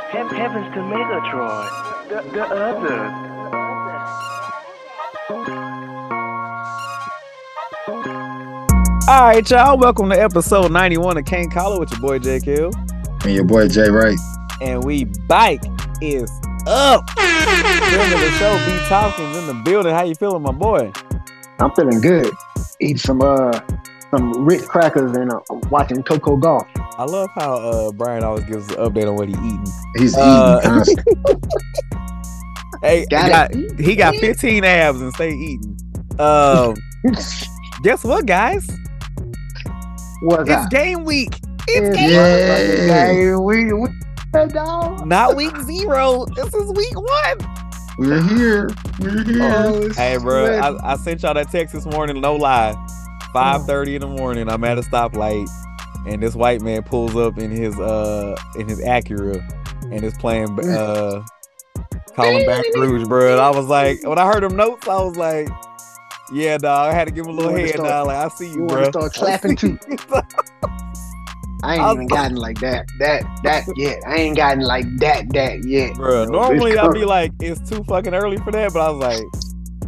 Heavens to Megatron. The, the other. All right, y'all. Welcome to episode 91 of Can't Call It with your boy JQ. And your boy Jay Wright. And we bike is up. Friend of the show, B Tompkins in the building. How you feeling, my boy? I'm feeling good. Eat some uh some Ritz crackers and uh, watching Coco Gauff. I love how uh Brian always gives us an update on what he eating. He's Uh, eating constantly. Hey, Got he, got, he got 15 abs and stay eating. Um, guess what, guys? What's It's that? game week. It's Yeah. game Yeah. Hey, we, we dog. not week zero. This is week one. We're here. We're here. Oh, Hey, bro. I, I sent y'all that text this morning. No lie, five thirty in the morning. I'm at a stoplight, and this white man pulls up in his uh in his Acura, and is playing uh calling Baton Rouge, bro. And I was like, when I heard him notes, I was like, yeah, dog. I had to give him a little head start- nod. Like, I see you, you bro. start clapping too. I ain't I'll- even gotten like that, that, that yet. I ain't gotten like that, that yet. Bro, You know, normally I'd be like, it's too fucking early for that, but I was like,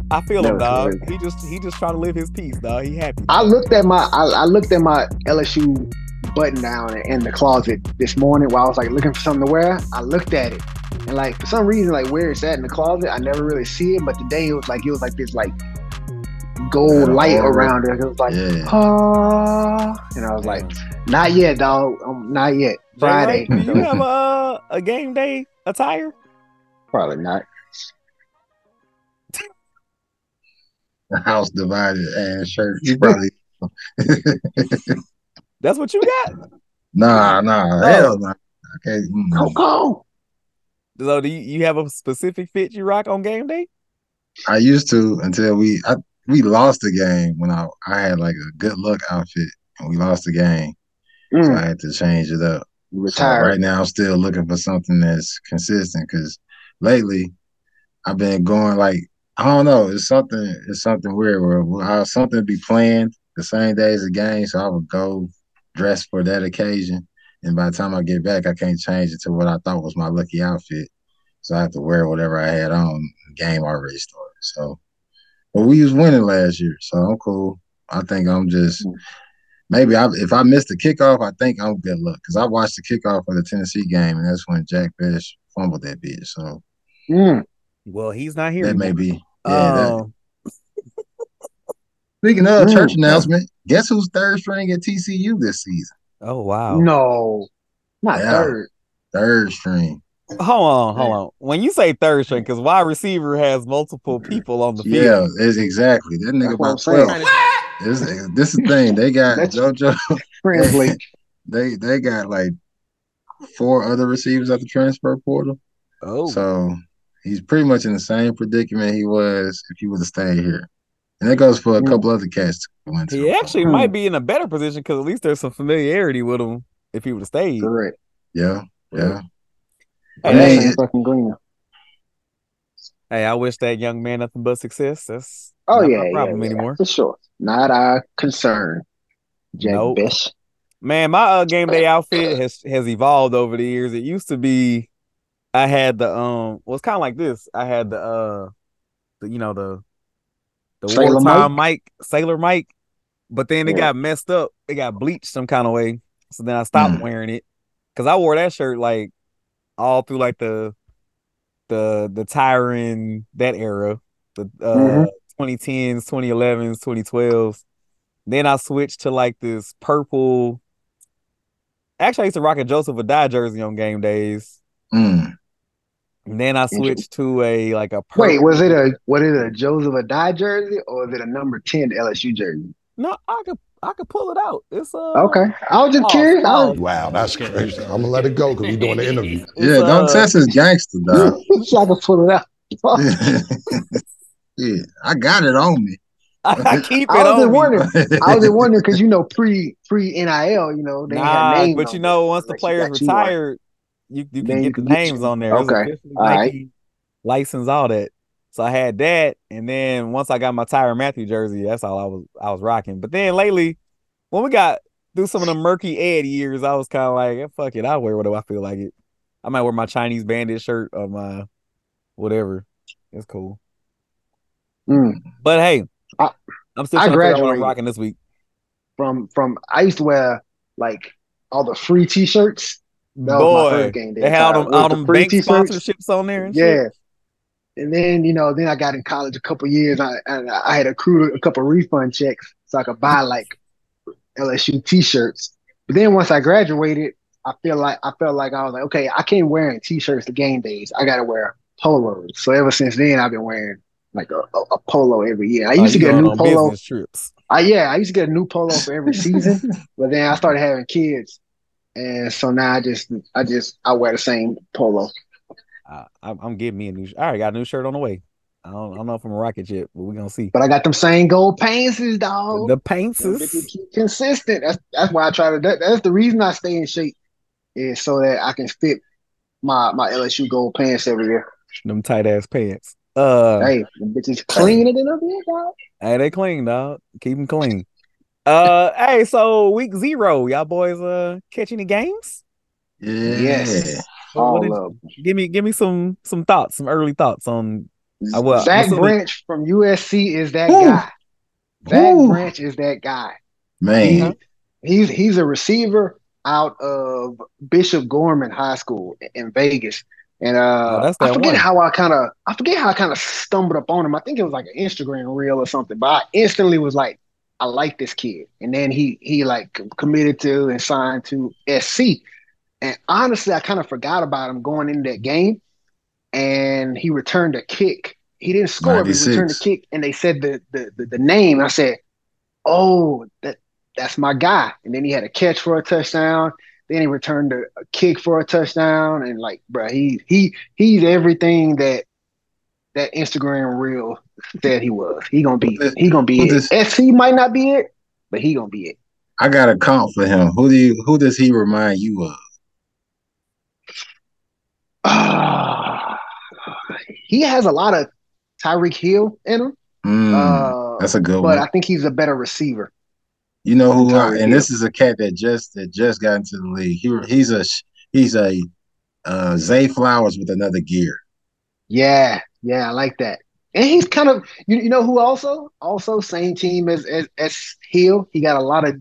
I feel him, No, it's dog. He just he just trying to live his peace, dog. He happy. I looked at my, I, I looked at my LSU button down in the closet this morning while I was like looking for something to wear. I looked at it, and like for some reason, like where it's at in the closet, I never really see it. But today it was like it was like this like gold Yeah, light aura. around it. It was like, Yeah. ah, and I was like, not yet, dog. Um, not yet. Friday. Wright, do you have a uh, a game day attire? Probably not. The house divided and shirt. You probably That's what you got. nah, nah, hell nah. Okay. mm. Coco. So do you, you have a specific fit you rock on game day? I used to until we I, we lost the game when I I had like a good luck outfit and we lost the game. So Mm, I had to change it up. So right now I'm still looking for something that's consistent because lately I've been going like I don't know, it's something it's something weird where I, something be planned the same day as the game, so I would go dress for that occasion. And by the time I get back, I can't change it to what I thought was my lucky outfit. So I have to wear whatever I had on. The game already started. So but we was winning last year, so I'm cool. I think I'm just Mm. maybe I, if I missed the kickoff, I think I'm good luck because I watched the kickoff for the Tennessee game, and that's when Jack Bech fumbled that bitch. So Mm, Well, he's not here. that may be. Yeah. that- Um, speaking of Mm. church announcement, guess who's third string at TCU this season? oh wow. no, not Yeah. third. Third string. Hold on, hold on. When you say third string, because wide receiver has multiple people on the field. Yeah, it's exactly that nigga That's about saying. twelve. This, this is the thing. They got That's- JoJo. Translate. They they got like four other receivers at the transfer portal. Oh, So he's pretty much in the same predicament he was if he would have stayed here. And that goes for a couple other cats who went to he actually Hmm. might be in a better position because at least there's some familiarity with him if he would have stayed. Correct. Yeah, yeah. Hey, I And mean, it- fucking green. Hey, I wish that young man nothing but success. That's Oh not yeah, my yeah, problem yeah, anymore. for sure. Not our concern. Jack Nope. Bech. Man, my uh, game day outfit has has evolved over the years. It used to be, I had the um, well, it's kind of like this. I had the uh, the you know the the Sailor wartime Mike Sailor Mike, but then it Yeah. got messed up. It got bleached some kind of way. So then I stopped Mm. wearing it because I wore that shirt like all through like the the the Tyrann that era, the uh Mhm. 2010s, 2011s, 2012s. Then I switched to like this purple. Actually, I used to rock a Joseph a Addai jersey on game days. Mm. And then I switched to a like a purple. Wait, was it a was it a Joseph Addai jersey or was it a number ten LSU jersey? no? I could I could pull it out. It's uh Okay, I was just Oh, curious. I was, Wow, that's crazy. I'm gonna let it go because we're doing the interview. it's, Yeah, don't uh, test his gangster, dog. so I could pull it out. yeah, I got it on me. I keep it I was on just me. wondering. I was just wondering because you know pre pre NIL, you know they Nah, had names. but on you know, once the players got you one. retired, you you can get the names on there. Okay. All right. License, all that. So I had that, and then once I got my Tyrann Mathieu jersey, that's all I was I was rocking. But then lately, when we got through some of the murky Ed years, I was kind of like, eh, fuck it, I'll wear whatever I feel like it. I might wear my Chinese bandit shirt or my whatever. It's cool. Mm. But hey, I- I'm still I trying to figure out what I'm graduated. rocking this week. From from I used to wear like all the free T-shirts. That Boy, game day. they had all them, all the them free bank T-shirts. sponsorships on there. And shit. Yeah. And then you know, then I got in college a couple years. I I had accrued a couple refund checks so I could buy like LSU T-shirts. But then once I graduated, I feel like I felt like I was like, okay, I can't wear T-shirts to game days. I got to wear polos. So ever since then, I've been wearing like a, a, a polo every year. I Oh, used to get a new polo. trips. I yeah, I used to get a new polo for every season, but then I started having kids, and so now I just I just I wear the same polo. I, I'm I'm getting me a new. I already got a new shirt on the way. I don't, I don't know if I'm a rocket yet, but we're gonna see. But I got them same gold pants, dog. The paints Them bitches is keep consistent. That's that's why I try to. That, that's the reason I stay in shape, is so that I can fit my my LSU gold pants every year. them tight ass pants. Uh, Hey, bitches cleaner than a bit, dog. Hey, they clean, dog. Keep them clean. Uh, hey, so week zero, y'all boys, uh, catch any games? Yeah. Yes. What- what All did- of give me, give me some, some thoughts, some early thoughts on. I will- I'm Zach assuming- Branch from USC is that Woo. guy. Zach Woo. Branch is that guy. Man. He, he's he's a receiver out of Bishop Gorman High School in Vegas. And uh, Oh, that's I forget one. how I kind of I forget how I kind of stumbled upon him. I think it was like an Instagram reel or something. But I instantly was like, I like this kid. And then he he like committed to and signed to SC. And honestly, I kind of forgot about him going into that game. And he returned a kick. He didn't score, but he returned a kick. And they said the the the, the name. I said, Oh, that that's my guy. And then he had a catch for a touchdown. Then he returned a, a kick for a touchdown. And like, bro, he he he's everything that that Instagram reel said he was. He gonna be he gonna be it. SC might not be it, but he gonna be it. I got a comp for him. Who do you who does he remind you of? Ah, he has a lot of Tyreek Hill in him. Mm, Uh, that's a good but one. But I think he's a better receiver. You know who? I, and this is a cat that just that just got into the league. He he's a he's a uh, Zay Flowers with another gear. Yeah, yeah, I like that. And he's kind of you, you know who also also same team as as, as Hill. He got a lot of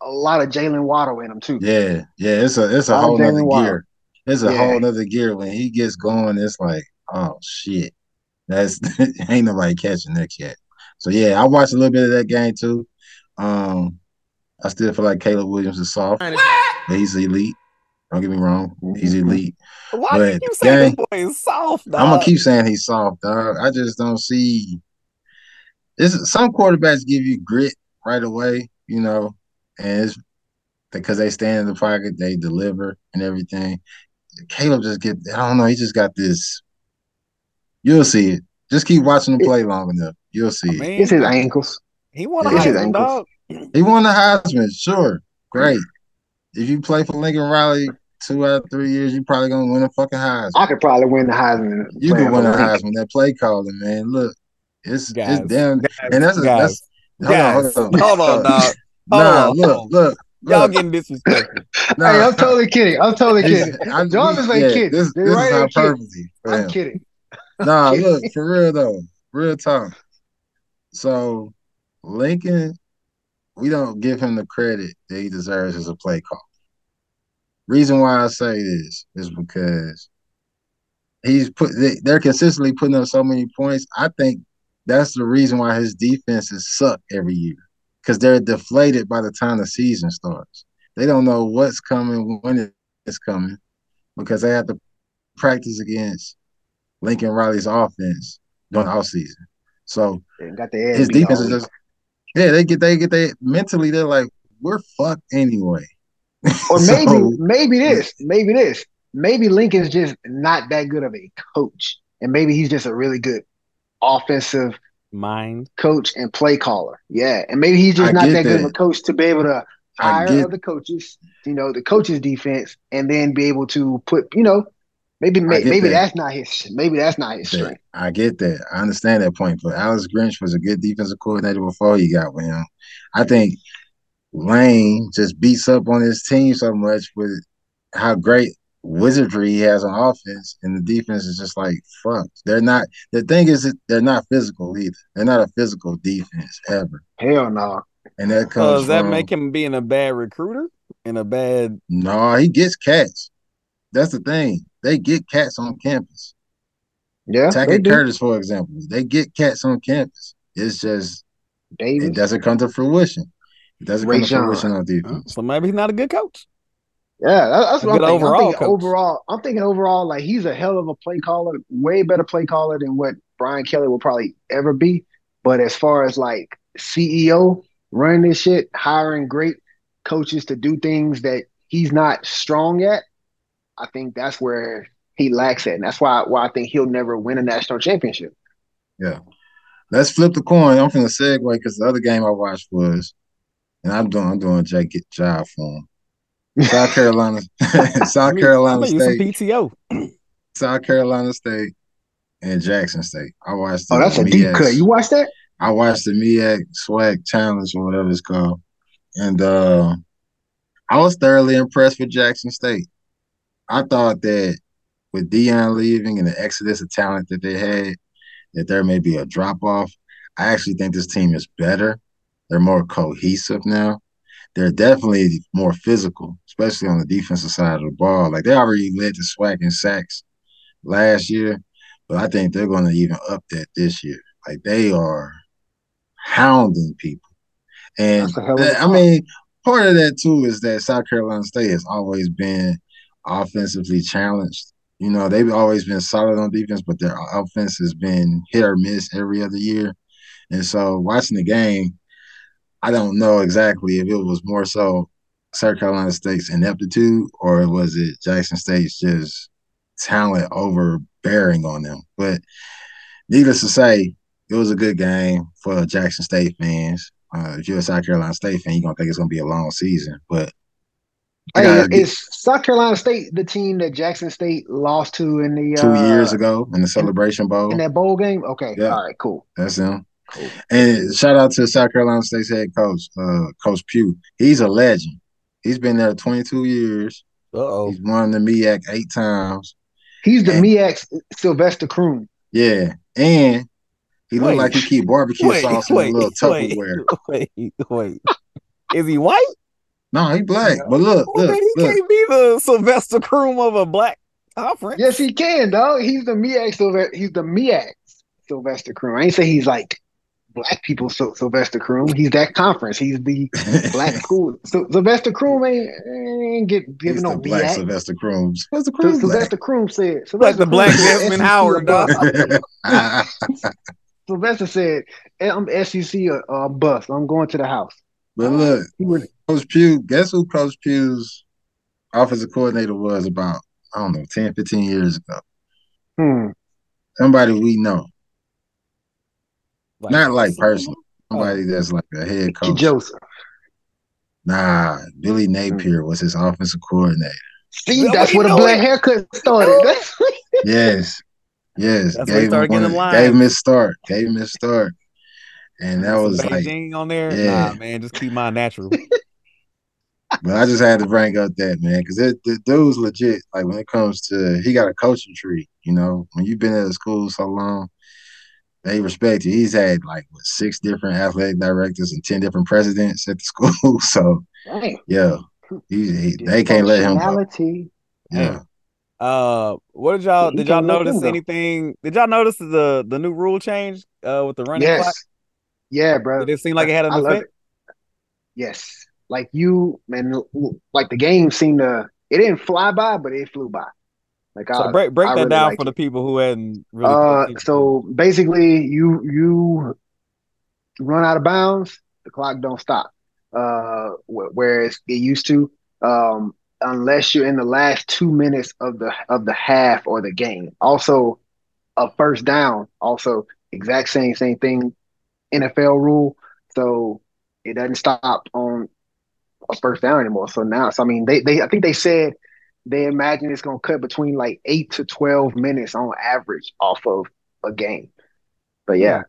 a lot of Jaylen Waddle in him too. Yeah, yeah. It's a it's a I'm whole telling nother you gear. It's a Yeah. whole nother gear. When he gets going, it's like, oh shit, that's ain't nobody catching that cat. So yeah, I watched a little bit of that game too. Um, I still feel like Caleb Williams is soft, but he's elite. Don't get me wrong, he's Mhm. elite. Why But, do you keep saying gang, this boy is soft? Dog? I'm gonna keep saying he's soft, dog. I just don't see. This some quarterbacks give you grit right away, you know, and it's because they stand in the pocket, they deliver and everything. Caleb just get, I don't know, he just got this. You'll see it. Just keep watching him play long enough. You'll see I it. It's his ankles. he won a It's Heisman, dog. He won the Heisman, sure, great. If you play for Lincoln Riley two out of three years, you're probably gonna win a fucking Heisman. I could probably win the Heisman. You playing can win for a Lincoln. Heisman. That play calling, man. Look, it's Guys, it's damn. guys, And that's a, guys, that's hold on, guys. hold on, Hold on, dog. Hold Nah, on, look, look, Y'all look. getting disrespectful. Nah, Hey, I'm totally kidding. I'm totally kidding. I'm- Jarvis ain't yeah, kidding. This, this right is ain't kidding. hyperbole. I'm kidding. Nah, kidding. look, for real though, real talk. So Lincoln, we don't give him the credit that he deserves as a play call. Reason why I say this is because he's put they, they're consistently putting up so many points. I think that's the reason why his defenses suck every year because they're deflated by the time the season starts. They don't know what's coming when it's coming because they have to practice against Lincoln Riley's offense during the offseason. So They got the his defense is just yeah, they get they get they mentally they're like, we're fucked anyway. Or So- maybe, maybe this, maybe this, maybe Lincoln's just not that good of a coach, and maybe he's just a really good offensive Mind. coach and play caller. Yeah, and maybe he's just I not get that good of a coach to be able to hire get- other coaches, you know, the coaches' defense, and then be able to put, you know, maybe may, maybe that. that's not his, maybe that's not his strength. I get that. I understand that point. But Alex Grinch was a good defensive coordinator before he got with him. I think Lane just beats up on his team so much with how great wizardry he has on offense, and the defense is just like fuck. They're not. The thing is, that they're not physical either. They're not a physical defense ever, Hell no. and that So comes. does that from, make him being a bad recruiter and a bad? No, he gets cats. That's the thing. They get cats on campus. Yeah, they Tackett. Curtis, for example, they get cats on campus. It's just Davis. it doesn't come to fruition. It doesn't come to Rayshawn. fruition on defense. So maybe he's not a good coach. Yeah, that- that's A what I'm good thinking. overall I'm thinking overall. I'm thinking overall, like he's a hell of a play caller, way better play caller than what Brian Kelly will probably ever be. But as far as like CEO running this shit, hiring great coaches to do things that he's not strong at, I think that's where he lacks it, and that's why why I think he'll never win a national championship. Yeah, let's flip the coin. I'm finna segue because the other game I watched was, and I'm doing I'm doing get job for him. South Carolina, South Carolina I mean, some State, PTO. South Carolina State, and Jackson State. I watched. Oh, that's a deep cut. You watched that? I watched the MEAC SWAC Challenge or whatever it's called, and uh, I was thoroughly impressed with Jackson State. I thought that with Deion leaving and the exodus of talent that they had, that there may be a drop off. I actually think this team is better. They're more cohesive now. They're definitely more physical, especially on the defensive side of the ball. Like they already led the SWAC in sacks last year, but I think they're going to even up that this year. Like they are hounding people. And That's a hell of a that- I mean, part of that too is that South Carolina State has always been offensively challenged. You know, they've always been solid on defense, but their offense has been hit or miss every other year. And so watching the game, I don't know exactly if it was more so South Carolina State's ineptitude or was it Jackson State's just talent overbearing on them. But needless to say, it was a good game for Jackson State fans. Uh, if you're a South Carolina State fan, you're gonna think it's gonna be a long season. But Hey, get- is South Carolina State the team that Jackson State lost to in the two uh, years ago in the Celebration Bowl, in that bowl game? Okay, all right, cool. that's them. Cool. And shout out to South Carolina State's head coach, uh, Coach Pough. He's a legend. He's been there 22 years. Uh oh. He's won the MEAC eight times. He's the And- MEAC Sylvester Croom. Yeah, and he looked like he keep barbecue Wait, sauce in wait, a little wait, Tupperware. wait, wait. Is he white? No, he black. But look, Well, look, then he look. can't be the Sylvester Croom of a black conference. Yes, he can, dog. He's the MEAC Sylvester. He's the MEAC Sylvester Croom. I ain't say he's like black people Syl- Sylvester Croom. He's that conference. He's the black school. So Sylvester Croom ain't, ain't get He's giving no black MEAC. Sylvester Croom. Sylvester So Croom. Sylvester Croom said. Like Sylvester the black Croom said Desmond Howard, above. dog. Sylvester said, "I'm SEC a, a bust. I'm going to the house." but look, He would. Coach Pough, guess who Coach Pough's offensive coordinator was about, I don't know, 10, 15 years ago? Hmm. Somebody we know. Like, Not like personally. Oh. Somebody that's like a head coach. Joseph. Nah, Billy hmm. Napier was his offensive coordinator. See, Yeah, that's where the black it. haircut started. Yes. Yes. That's when he started one getting of- in line. gave him his start. Gave him his start. And that Some was like Beijing on there. Yeah. Nah, man, just keep mine natural. But I just had to bring up that man because the dude's legit. Like when it comes to, he got a coaching tree. You know, when you've been at a school so long, they respect you. He's had like what, six different athletic directors and ten different presidents at the school. so Damn. yeah, he, he, they can't let him go. Functionality. Yeah, Uh, what did y'all did y'all can't let them notice go. anything? Did y'all notice the the new rule change uh with the running Yes. clock? Yeah, bro. Did it seem like it had an I effect? it. Yes. Like you, man, like the game seemed to, it didn't fly by, but it flew by. Like So I, break break I that really down for it. the people who hadn't really. Uh, so basically, you you run out of bounds, the clock don't stop. Uh, wh- whereas it used to, um, unless you're in the last two minutes of the of the half or the game. Also, a first down, also exact same same thing, NFL rule. So it doesn't stop on a first down anymore. So now, so I mean, they they I think they said they imagine it's gonna cut between like eight to twelve minutes on average off of a game. But yeah,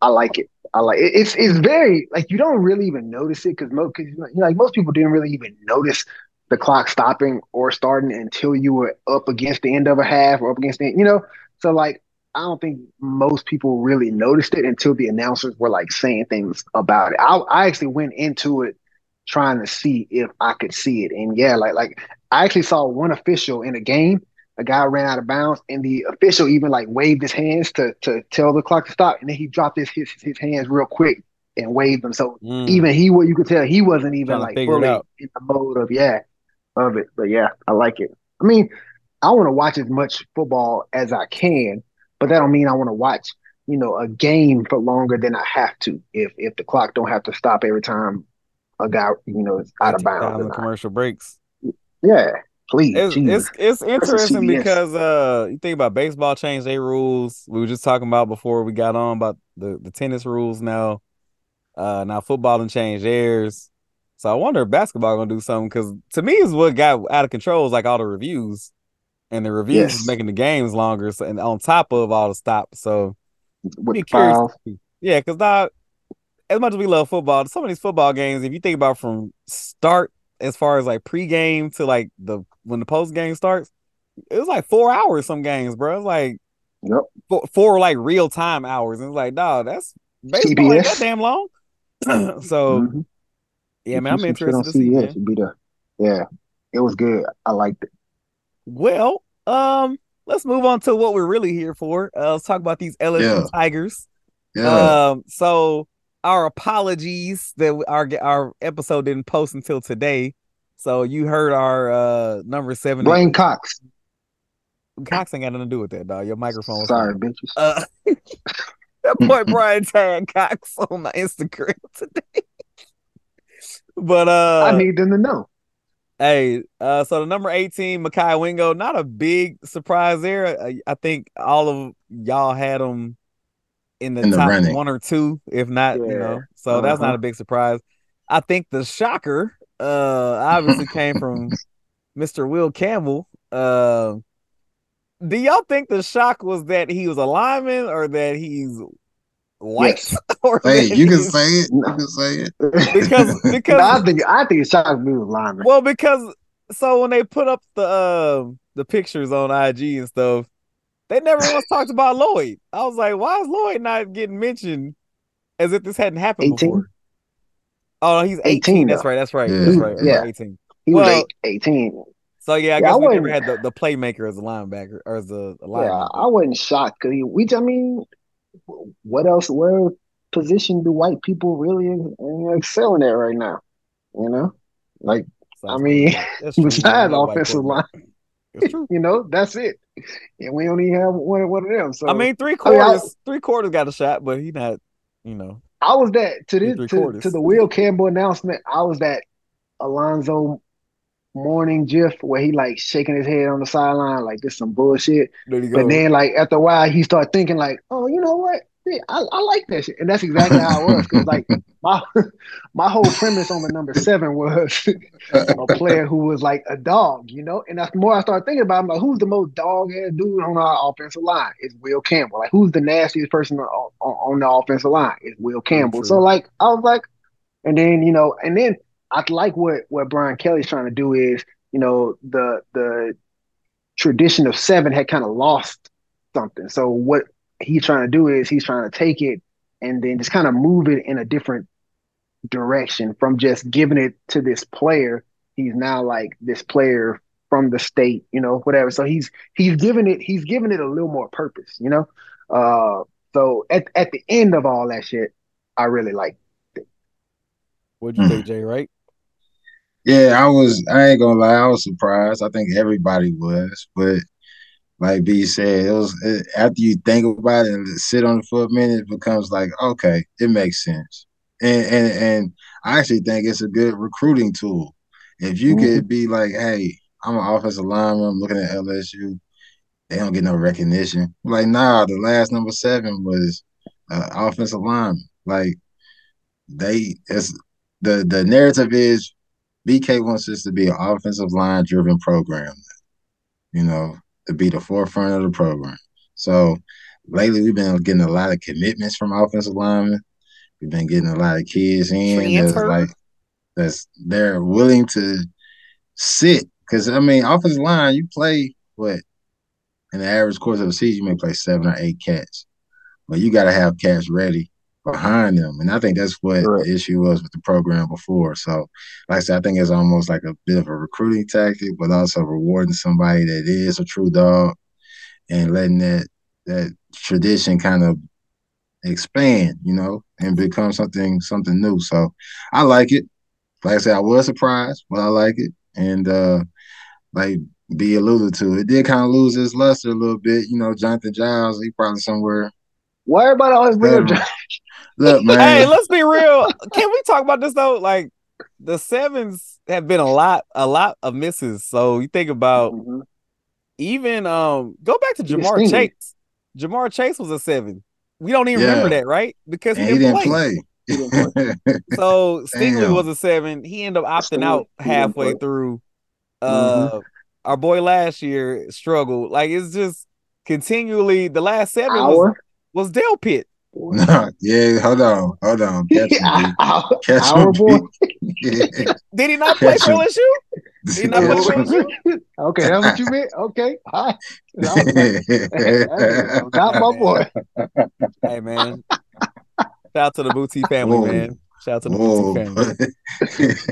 I like it. I like it. It's it's very like you don't really even notice it because most cause, you know, like most people didn't really even notice the clock stopping or starting until you were up against the end of a half or up against the you know. So like I don't think most people really noticed it until the announcers were like saying things about it. I, I actually went into it trying to see if I could see it, and yeah, like like I actually saw one official in a game. A guy ran out of bounds, and the official even like waved his hands to to tell the clock to stop, and then he dropped his his, his hands real quick and waved them. So Mm. even he, what you could tell, he wasn't even like fully in the mode of yeah of it. But yeah, I like it. I mean, I want to watch as much football as I can, but that don't mean I want to watch you know a game for longer than I have to. If if the clock don't have to stop every time a guy you know is out of bounds. commercial breaks. Yeah, please. It's it's, it's interesting because uh you think about baseball changed their rules. We were just talking about before we got on about the, the tennis rules now. Uh now football and changed theirs. So I wonder if basketball gonna do something because to me is what got out of control is like all the reviews. And the reviews Yes. making the games longer, so, and on top of all the stops. So with be curious. fouls. Yeah, because now, as much as we love football, some of these football games, if you think about from start as far as like pregame to like the when the post game starts, it was like four hours. Some games, bro, it's like Yep. four, four like real time hours, and it's like, dog, that's baseball ain't that damn long. so Mhm. yeah, man, I'm interested to see. CBS Man. be the yeah. It was good. I liked it. Well, um, let's move on to what we're really here for. Uh, let's talk about these LSU Yeah. Tigers. Yeah. Um, so our apologies that our our episode didn't post until today. So you heard our uh number seven. Blaine Cox. Cox ain't got nothing to do with that, dog. Your microphone. Sorry, bitches. Uh, that boy Brian tagged Cox on my Instagram today. but uh, I need them to know. Hey, uh, so the number 18, Mekhi Wingo, not a big surprise there. I, I think all of y'all had him in the In the top running. one or two, if not, you know. So that's not Uh-huh. a big surprise. I think the shocker, uh, obviously came from Mr. Will Campbell. Uh, do y'all think the shock was that he was a lineman or that he's white? Yes. or Hey, you can say it. You can say it. because because No, I think I think it shocked me with lineman. Well, because so when they put up the uh, the pictures on IG and stuff, they never once talked about Lloyd. I was like, why is Lloyd not getting mentioned as if this hadn't happened 18? before? Oh, he's 18. 18 that's right. That's right. Yeah. That's right. Yeah. 18. He was well- eight, 18. So yeah, I Yeah, guess I we never wasn't- had the, the playmaker as a linebacker or as a, a Yeah. I wasn't shocked because we. I mean, what else? Where position do white people really uh, excel at right now? You know, like So I mean, that's true. besides We got white offensive line, quarterback. It's true. You know, that's it. And we only have one one of them. So I mean, three I mean, I- quarters, three quarters got a shot, but he not, you know. I was that to this to, to the Will Campbell announcement. I was that Alonzo Mourning gif where he like shaking his head on the sideline like this some bullshit. There you go. But then like after a while he started thinking like, oh, you know what? Yeah, I, I like that shit. And that's exactly how it was. Cause like my my whole premise on the number seven was a player who was like a dog, you know? And that's the more I started thinking about it, I'm like, who's the most dog ass dude on our offensive line? It's Will Campbell. Like who's the nastiest person on, on, on the offensive line? It's Will Campbell. true. So like I was like, and then, you know, and then I like what what Brian Kelly's trying to do is, you know, the the tradition of seven had kind of lost something. So what he's trying to do is he's trying to take it and then just kind of move it in a different direction from just giving it to this player. He's now like this player from the state, you know, whatever. So he's he's giving it he's giving it a little more purpose, you know. Uh, so at at the end of all that shit, I really like. It. What'd you Hmm. think, Jay? Right? Yeah, I was. I ain't gonna lie. I was surprised. I think everybody was, but like B said, it was it, after you think about it and sit on it for a minute, it becomes like, okay, it makes sense. And and and I actually think it's a good recruiting tool. If you could be like, hey, I'm an offensive lineman. I'm looking at LSU. They don't get no recognition. Like, nah, the last number seven was uh, offensive lineman. Like, they it's the the narrative is BK wants this to be an offensive line driven program, you know, to be the forefront of the program. So lately we've been getting a lot of commitments from offensive linemen. We've been getting a lot of kids in that's like that's they're willing to sit because I mean, offensive line, you play what in the average course of the season, you may play seven or eight cats, but you got to have cats ready behind them, and I think that's what Correct. the issue was with the program before. So, like I said, I think it's almost like a bit of a recruiting tactic, but also rewarding somebody that is a true dog and letting that that tradition kind of expand, you know, and become something something new. So I like it. Like I said, I was surprised, but I like it. And uh like be alluded to, it did kind of lose its luster a little bit. You know, Jonathan Giles, he probably somewhere. Why everybody always bring up Seven. Look, man. Hey, let's be real. Can we talk about this though? Like the sevens have been a lot, a lot of misses. So you think about Mhm. even um go back to Ja'Marr. Chase. Ja'Marr Chase was a seven. We don't even Yeah. remember that, right? Because he he didn't, didn't play. play. He didn't So Stingley Damn. was a seven. He ended up opting Stingley, out halfway through. Uh Mm-hmm. our boy last year struggled. Like it's just continually the last seven Hour. was Delpit. yeah, hold on, hold on. Catch him, Catch him, boy. Yeah. Did he not play Catch for him. LSU? Did he not play for LSU? okay, that's what you meant. Okay, all right. I was like, "Hey, my boy. Hey man. Shout out to the Booty family, Whoa. man. Shout out to the Whoa, Booty family.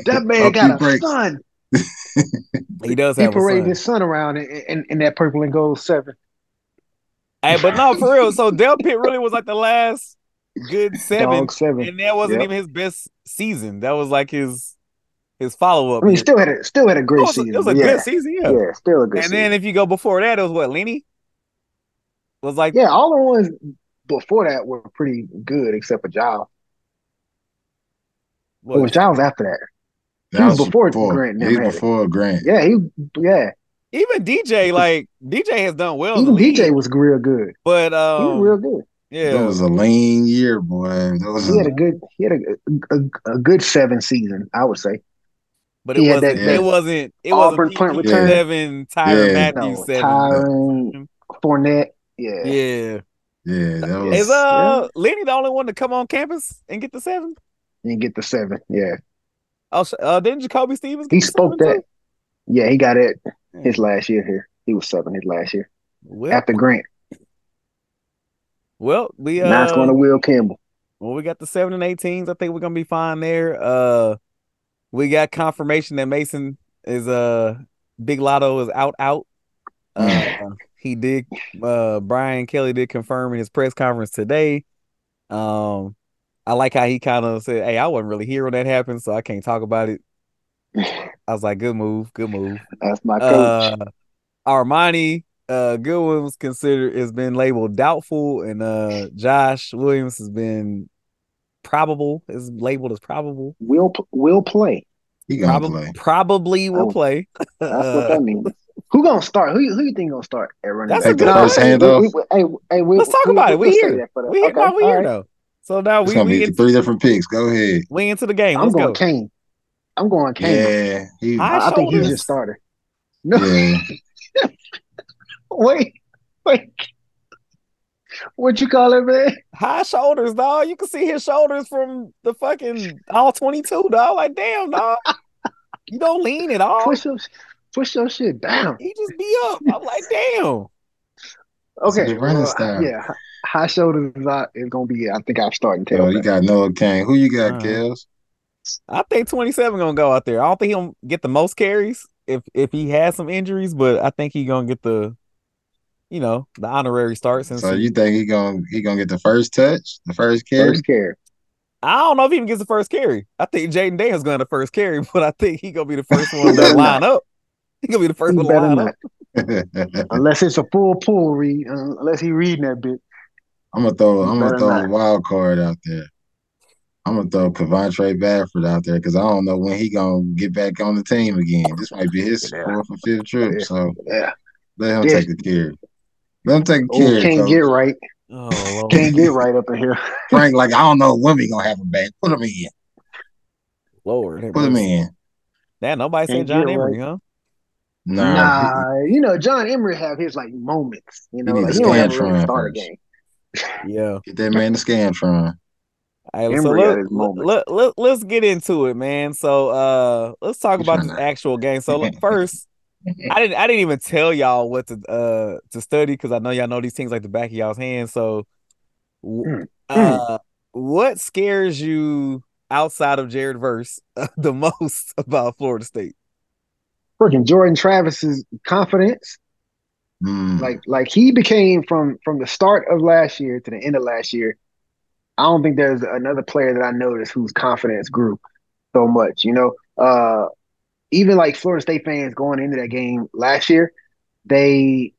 That man Pump got a brakes. son. He does He have a son. his son around in, in, in that purple and gold seven. Hey, but no, for real. So Delpit really was like the last good seven, Dog seven. and that wasn't Yep. even his best season. That was like his his follow up. I mean, still had a still had a it great was, a, season. it was a yeah, good season, yeah. yeah, still a good and season. then if you go before that, it was what Lenny was like. yeah, all the ones before that were pretty good, except for Giles. what, It was Giles after that. That He was before Grant He never had was it. before Grant. Yeah, he yeah. Even DJ, like DJ has done well. Even the league, DJ was real good. but He was um, real good. yeah, That was a lean year, boy. That was He had a, a good he had a, a, a good seven season, I would say. but he it wasn't. that It wasn't. It Auburn wasn't punt return. seven. Tyrann Yeah. Matthews No, seven. Tyron Fournette. Yeah. Yeah, yeah, that was is uh Lenny the only one to come on campus and get the seven? And get the seven. Yeah. Oh, uh, didn't Jacoby Stevens? Get He the spoke seven, that. too? Yeah, he got it his last year here. He was seven his last year. Well, After Grant. well, we uh, now it's going to Will Campbell. Well, we got the seven and eighteens. I think we're gonna be fine there. Uh, we got confirmation that Mason is uh Big Lotto is out out. Uh, he did. Uh, Brian Kelly did confirm in his press conference today. Um, I like how he kind of said, "Hey, I wasn't really here when that happened, so I can't talk about it." I was like, "Good move, good move." That's my coach. Uh, Armoni uh Goodwin was considered has been labeled doubtful, and uh Josh Williams has been probable. Is labeled as probable. will will play. he gonna Probably play. probably will Oh, play. That's Uh, what that means. Who gonna start? Who you- who you think gonna start at running That's back? a good Nah, question. hey, Handoff. we- we- Hey, hey, Let's talk about it. We we'll here. say that for we okay, no, we all here right. though. So now It's we gonna we, be in, three different picks. Go ahead. we into the game. I'm Let's going go. Cain. I'm going Cain. Yeah, he, I, I think he's shoulders. your starter. No, yeah. wait, wait. What you call it, man? High shoulders, dog. You can see his shoulders from the fucking all twenty two, dog. Like damn, dog. You don't lean at all. Push your push your shit down. He just be up. I'm like, damn. Okay, running well, style. yeah. High shoulders is not is gonna be. I think I'm starting to Oh, you got Noah Cain. Who you got, Uh-huh. Kels? I think 27 gonna go out there. I don't think he'll get the most carries if if he has some injuries, but I think he gonna get the, you know, the honorary start. Since So you think he gonna he gonna get the first touch, the first carry? first care. I don't know if he even gets the first carry. I think Jayden Daniels gonna the first carry, but I think he gonna be the first one to line up. He gonna be the first He one to line not, up. unless it's a full pull read. Uh, unless he reading that bit. I'm gonna throw. He I'm gonna better throw a wild card out there. I'm gonna throw Covontre Bafford out there because I don't know when he gonna get back on the team again. This might be his Yeah. fourth or fifth trip, Yeah. so Yeah. let him Yeah. take a carry. Let him take a Oh, carry. can't coach. get right. Oh, Can't get right up in here. Frank, like I don't know when we gonna have him back. Put him in. Lord, have Put him mercy. in. Damn, nobody said Can't John get Emery, huh? Nah, Nah, you know John Emery have his like moments. You know, need like the he don't ever really Scantron start a game. Yeah. get that man the Scantron. All right, so Emery let, at his moment. let, let, let's get into it, man. So uh let's talk You about this tryna- actual game. So look, first, I didn't I didn't even tell y'all what to uh to study because I know y'all know these things like the back of y'all's hands. So w- Mm, uh what scares you outside of Jared Verse the most about Florida State? Freaking Jordan Travis's confidence. Mm, Like like he became from from the start of last year to the end of last year. I don't think there's another player that I noticed whose confidence grew so much. You know, uh, even like Florida State fans going into that game last year, they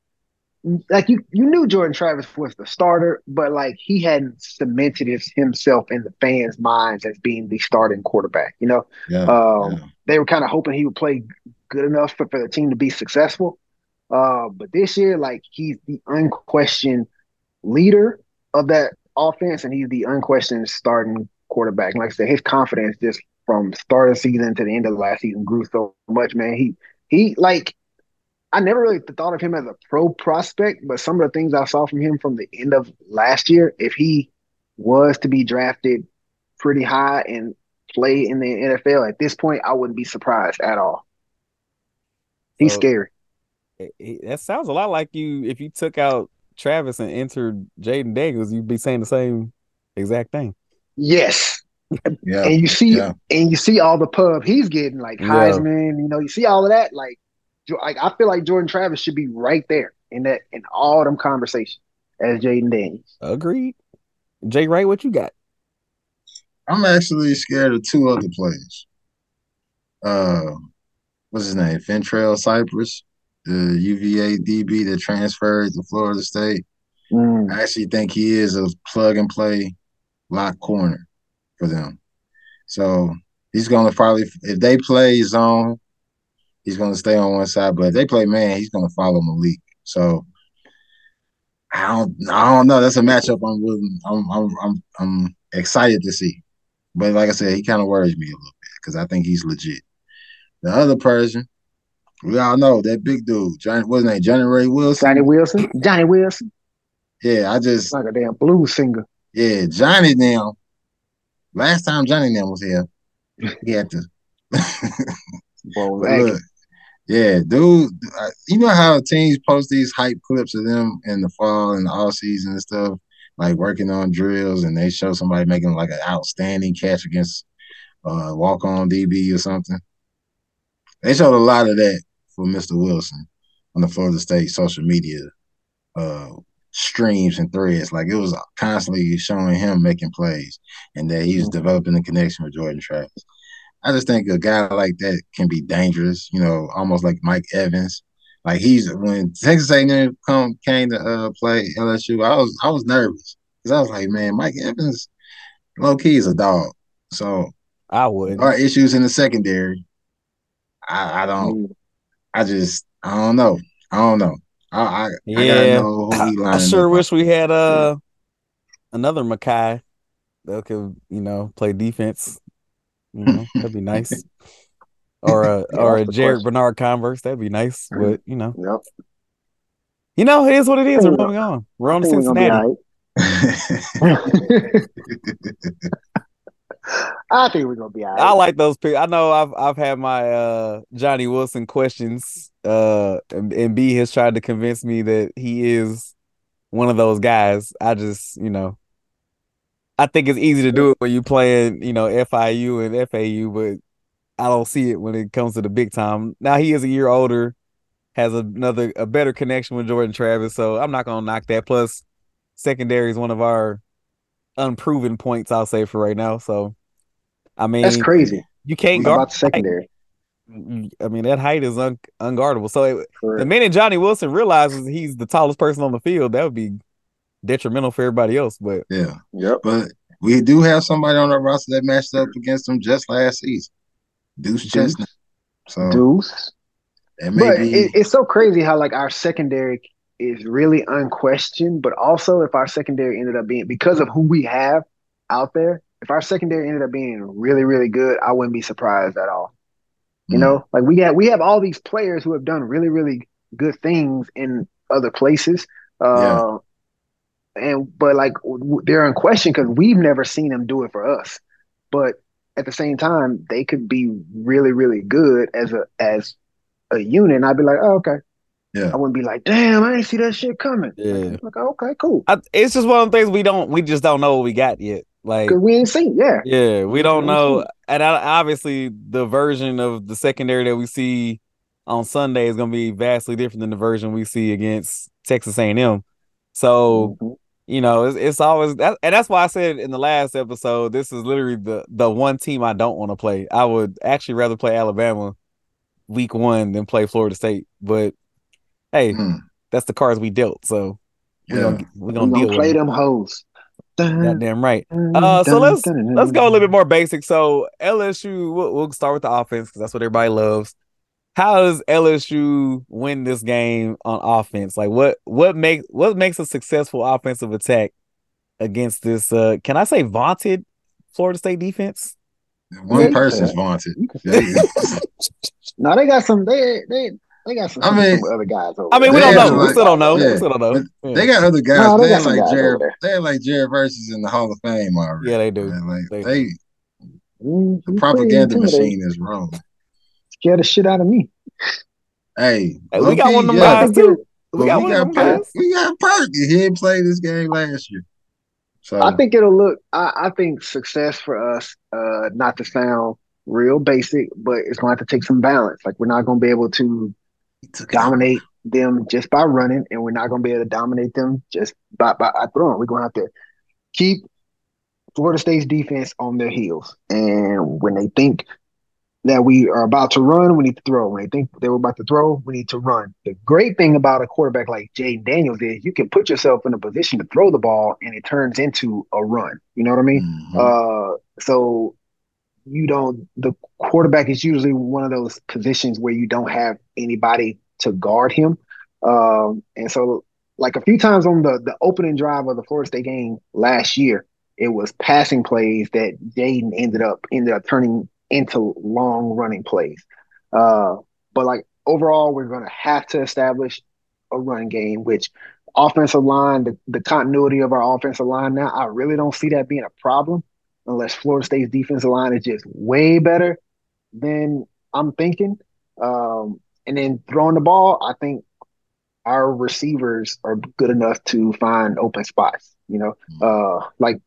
like you you knew Jordan Travis was the starter, but like he hadn't cemented his, himself in the fans' minds as being the starting quarterback. You know, yeah, um, yeah. they were kind of hoping he would play good enough for, for the team to be successful. Uh, but this year, like he's the unquestioned leader of that offense, and he's the unquestioned starting quarterback. And like I said, his confidence just from start of season to the end of last season grew so much. Man, he he like I never really thought of him as a pro prospect, but some of the things I saw from him from the end of last year, if he was to be drafted pretty high and play in the NFL at this point, I wouldn't be surprised at all. He's So- scary. It- it- that sounds a lot like you if you took out Travis and entered Jayden Daniels, you'd be saying the same exact thing. Yes. yeah. and you see yeah. and you see all the pub he's getting, like Yeah. Heisman, you know, you see all of that. Like, like I feel like Jordan Travis should be right there in that in all them conversations as Jayden Daniels. Agreed. Jay Wright, what you got? I'm actually scared of two other players. Uh, what's his name? Fentrell Cypress, the UVA DB that transferred to Florida State. Mm. I actually think he is a plug and play lock corner for them. So he's gonna probably if they play zone, he's gonna stay on one side. But if they play man, he's gonna follow Malik. So I don't I don't know. That's a matchup I'm willing, I'm I'm I'm I'm excited to see. But like I said, he kind of worries me a little bit because I think he's legit. The other person, we all know that big dude, Johnny, what's his name? Johnny Ray Wilson. Johnny Wilson. Johnny Wilson. Yeah, I just Like a damn blues singer. yeah, Johnny now. Last time Johnny now was here, he had to. Look, yeah, dude. You know how teams post these hype clips of them in the fall and the all season and stuff, like working on drills, and they show somebody making like an outstanding catch against uh walk on DB or something. They showed a lot of that for Mr. Wilson on the Florida State social media uh streams and threads. Like it was constantly showing him making plays and that he was developing a connection with Jordan Travis. I just think a guy like that can be dangerous, you know, almost like Mike Evans. Like he's when Texas A&M come came to uh, play LSU, I was I was nervous because I was like, man, Mike Evans, low key is a dog. So I would. our issues in the secondary, I, I don't, Mm. I just, I don't know, I don't know. I I, I Yeah. gotta know who I, I lining sure up. wish we had uh another Makai that could, you know, play defense. You know, that'd be nice. Or a or a Jared question. Bernard Converse, that'd be nice. Mhm. But you know, Yep. you know, it is what it is. We're moving on. We're on to think we're gonna be Cincinnati. I think we're gonna be all right. I like those people. I know I've I've had my uh Johnny Wilson questions. Uh and, and B has tried to convince me that he is one of those guys. I just, you know, I think it's easy to do it when you playing, you know, FIU and FAU, but I don't see it when it comes to the big time. Now he is a year older, has another a better connection with Jordan Travis, so I'm not gonna knock that. Plus, secondary is one of our unproven points, I'll say for right now. So, I mean, That's crazy. You can't How guard. about the secondary? I mean, that height is un- unguardable. So it, the Correct. minute Johnny Wilson realizes he's the tallest person on the field, that would be detrimental for everybody else. But yeah, Yep. but we do have somebody on our roster that matched up against him just last season, Deuce Deuce. Chestnut. So Deuce. it may But be. it, it's so crazy how like our secondary is really unquestioned, but also if our secondary ended up being because of who we have out there, if our secondary ended up being really, really good, I wouldn't be surprised at all. You Mm. know, like we have we have all these players who have done really, really good things in other places. Uh, and but like they're in question because we've never seen them do it for us. But at the same time, they could be really, really good as a as a unit. And I'd be like, oh, okay. Yeah. I wouldn't be like, damn, I didn't see that shit coming. Yeah. Like, okay, cool. I, it's just one of the things we don't, we just don't know what we got yet. Like, we ain't seen, yeah. yeah, we don't Mhm. know. And I, obviously, the version of the secondary that we see on Sunday is going to be vastly different than the version we see against Texas A&M. So, Mhm. you know, it's, it's always that, and that's why I said in the last episode, this is literally the the one team I don't want to play. I would actually rather play Alabama week one than play Florida State. But hey, Hmm. that's the cards we dealt. So we're gonna we're gonna gonna deal play them hoes. Dun, Goddamn right. Uh, so let's let's go a little bit more basic. So LSU, we'll, we'll start with the offense because that's what everybody loves. How does LSU win this game on offense? Like what what makes what makes a successful offensive attack against this? Uh, can I say vaunted Florida State defense? One person's vaunted. You can- No, they got some. They they they got some, I mean- some other guys over I mean, we don't have know. we still don't know. yeah, we still don't know. Yeah. They got other guys. No, they they got had like guys Jared. They had like Jared Verse in the Hall of Fame already. Yeah, they do. Man, like They- they, the he's propaganda machine is wrong. Scared the shit out of me. Hey, Hey, we got one of them yeah, guys too. We got one of them Perk. guys. We got Perk. He didn't play this game last year. So I think it'll look. I, I think success for us. Uh, not to sound real basic, but it's going to have to take some balance. Like we're not going to be able to it. dominate them just by running, and we're not going to be able to dominate them just by by, by throwing. We're going to have to keep Florida State's defense on their heels, and when they think that we are about to run, we need to throw. When they think they were about to throw, we need to run. The great thing about a quarterback like Jayden Daniels is you can put yourself in a position to throw the ball, and it turns into a run. You know what I mean? Mhm. Uh, so you don't. The quarterback is usually one of those positions where you don't have anybody to guard him. Um, and so, like a few times on the the opening drive of the Florida State game last year, it was passing plays that Jayden ended up ended up turning into long running plays. Uh, but like overall, we're going to have to establish a run game, which offensive line, the, the continuity of our offensive line now, I really don't see that being a problem unless Florida State's defensive line is just way better than I'm thinking. Um, and then throwing the ball, I think our receivers are good enough to find open spots. You know, uh, like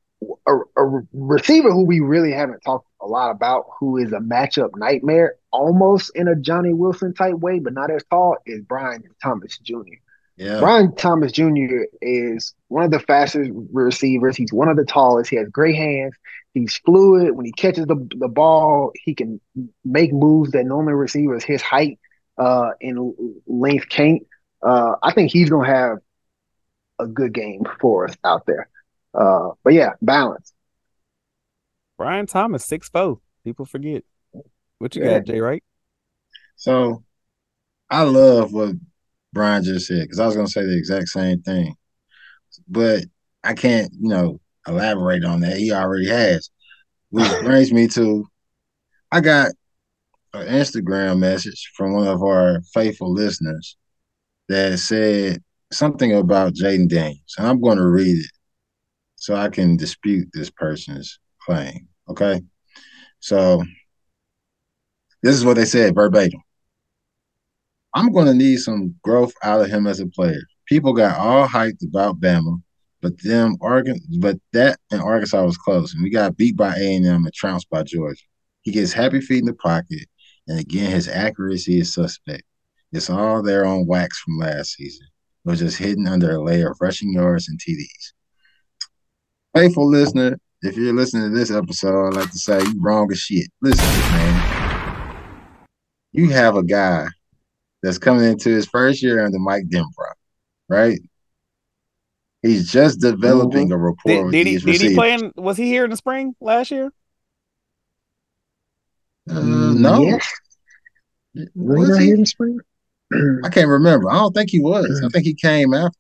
a, a receiver who we really haven't talked a lot about, who is a matchup nightmare, almost in a Johnny Wilson type way, but not as tall, is Brian Thomas Jr. yeah. Brian Thomas Jr. is one of the fastest receivers. He's one of the tallest. He has great hands. He's fluid. When he catches the, the ball, he can make moves that normally receivers his height uh, and length can't. Uh, I think he's going to have a good game for us out there. Uh, but yeah, balance. Brian Thomas, six four. People forget. What you Yeah. got, Jay? Right? So I love what Brian just said because I was going to say the exact same thing, but I can't, you know, elaborate on that. He already has, which brings me to I got an Instagram message from one of our faithful listeners that said something about Jayden Daniels, and I'm going to read it so I can dispute this person's claim. Okay, so this is what they said verbatim. I'm going to need some growth out of him as a player. People got all hyped about Bama, but them Oregon, but that and Arkansas was close, and we got beat by A and M and trounced by Georgia. He gets happy feet in the pocket, and again, his accuracy is suspect. It's all there on wax from last season. Was just hidden under a layer of rushing yards and TDs. Faithful listener, if you're listening to this episode, I'd like to say you wrong as shit. Listen, man. You have a guy that's coming into his first year under Mike Denbrock, right? He's just developing mm-hmm. a rapport Did, with did he these did he play in was he here in the spring last year? Uh, mm, no, Yes. Were Was he? here in spring? I can't remember. I don't think he was. I mm. think he came after.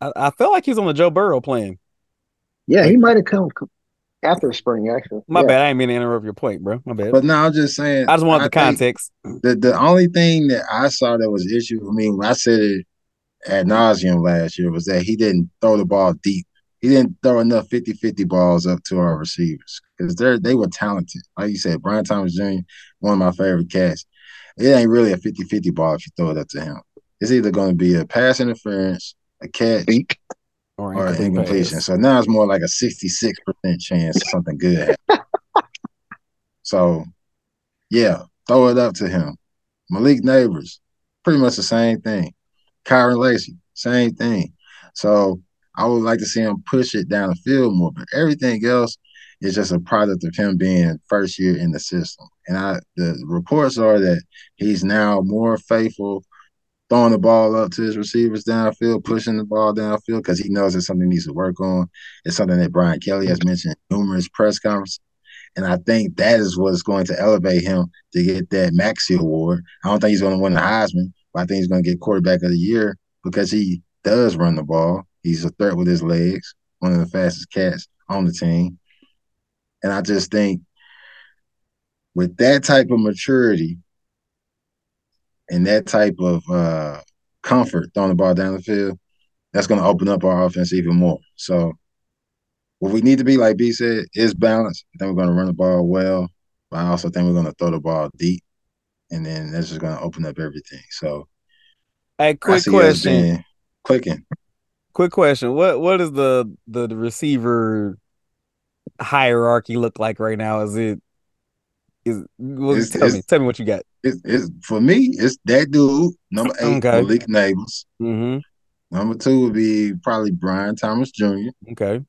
I, I felt like he was on the Joe Burrow plan. yeah, he might have come come after spring, actually. My Yeah. bad. I ain't mean to interrupt your point, bro. My bad. But no, I'm just saying. I just wanted the context. The the only thing that I saw that was issue for me, when I said it ad nauseum last year was that he didn't throw the ball deep. He didn't throw enough 50-50 balls up to our receivers because they're they were talented. Like you said, Brian Thomas Jr., one of my favorite cats. It ain't really a 50-50 ball if you throw it up to him. It's either going to be a pass interference, a catch, Beak. Or or incompletion. So now it's more like a 66% chance something good so yeah, throw it up to him. Malik Nabers, pretty much the same thing. Kyren Lacy, same thing. So I would like to see him push it down the field more, but everything else is just a product of him being first year in the system. And I the reports are that he's now more faithful throwing the ball up to his receivers downfield, pushing the ball downfield because he knows it's something he needs to work on. It's something that Brian Kelly has mentioned numerous press conferences. And I think that is what's going to elevate him to get that Maxie Award. I don't think he's going to win the Heisman, but I think he's going to get quarterback of the year because he does run the ball. He's a threat with his legs, one of the fastest cats on the team. And I just think with that type of maturity and that type of uh, comfort throwing the ball down the field, that's going to open up our offense even more. So, what we need to be, like B said, is balance. I think we're going to run the ball well, but I also think we're going to throw the ball deep, and then that's just going to open up everything. So, Hey, quick question. clicking. Quick question. What what does the the receiver hierarchy look like right now? Is it is well, It's- tell me tell me what you got. It's, it's for me. It's that dude, number eight, Okay. Malik Nabers. Mm-hmm. Number two would be probably Brian Thomas Jr. Okay.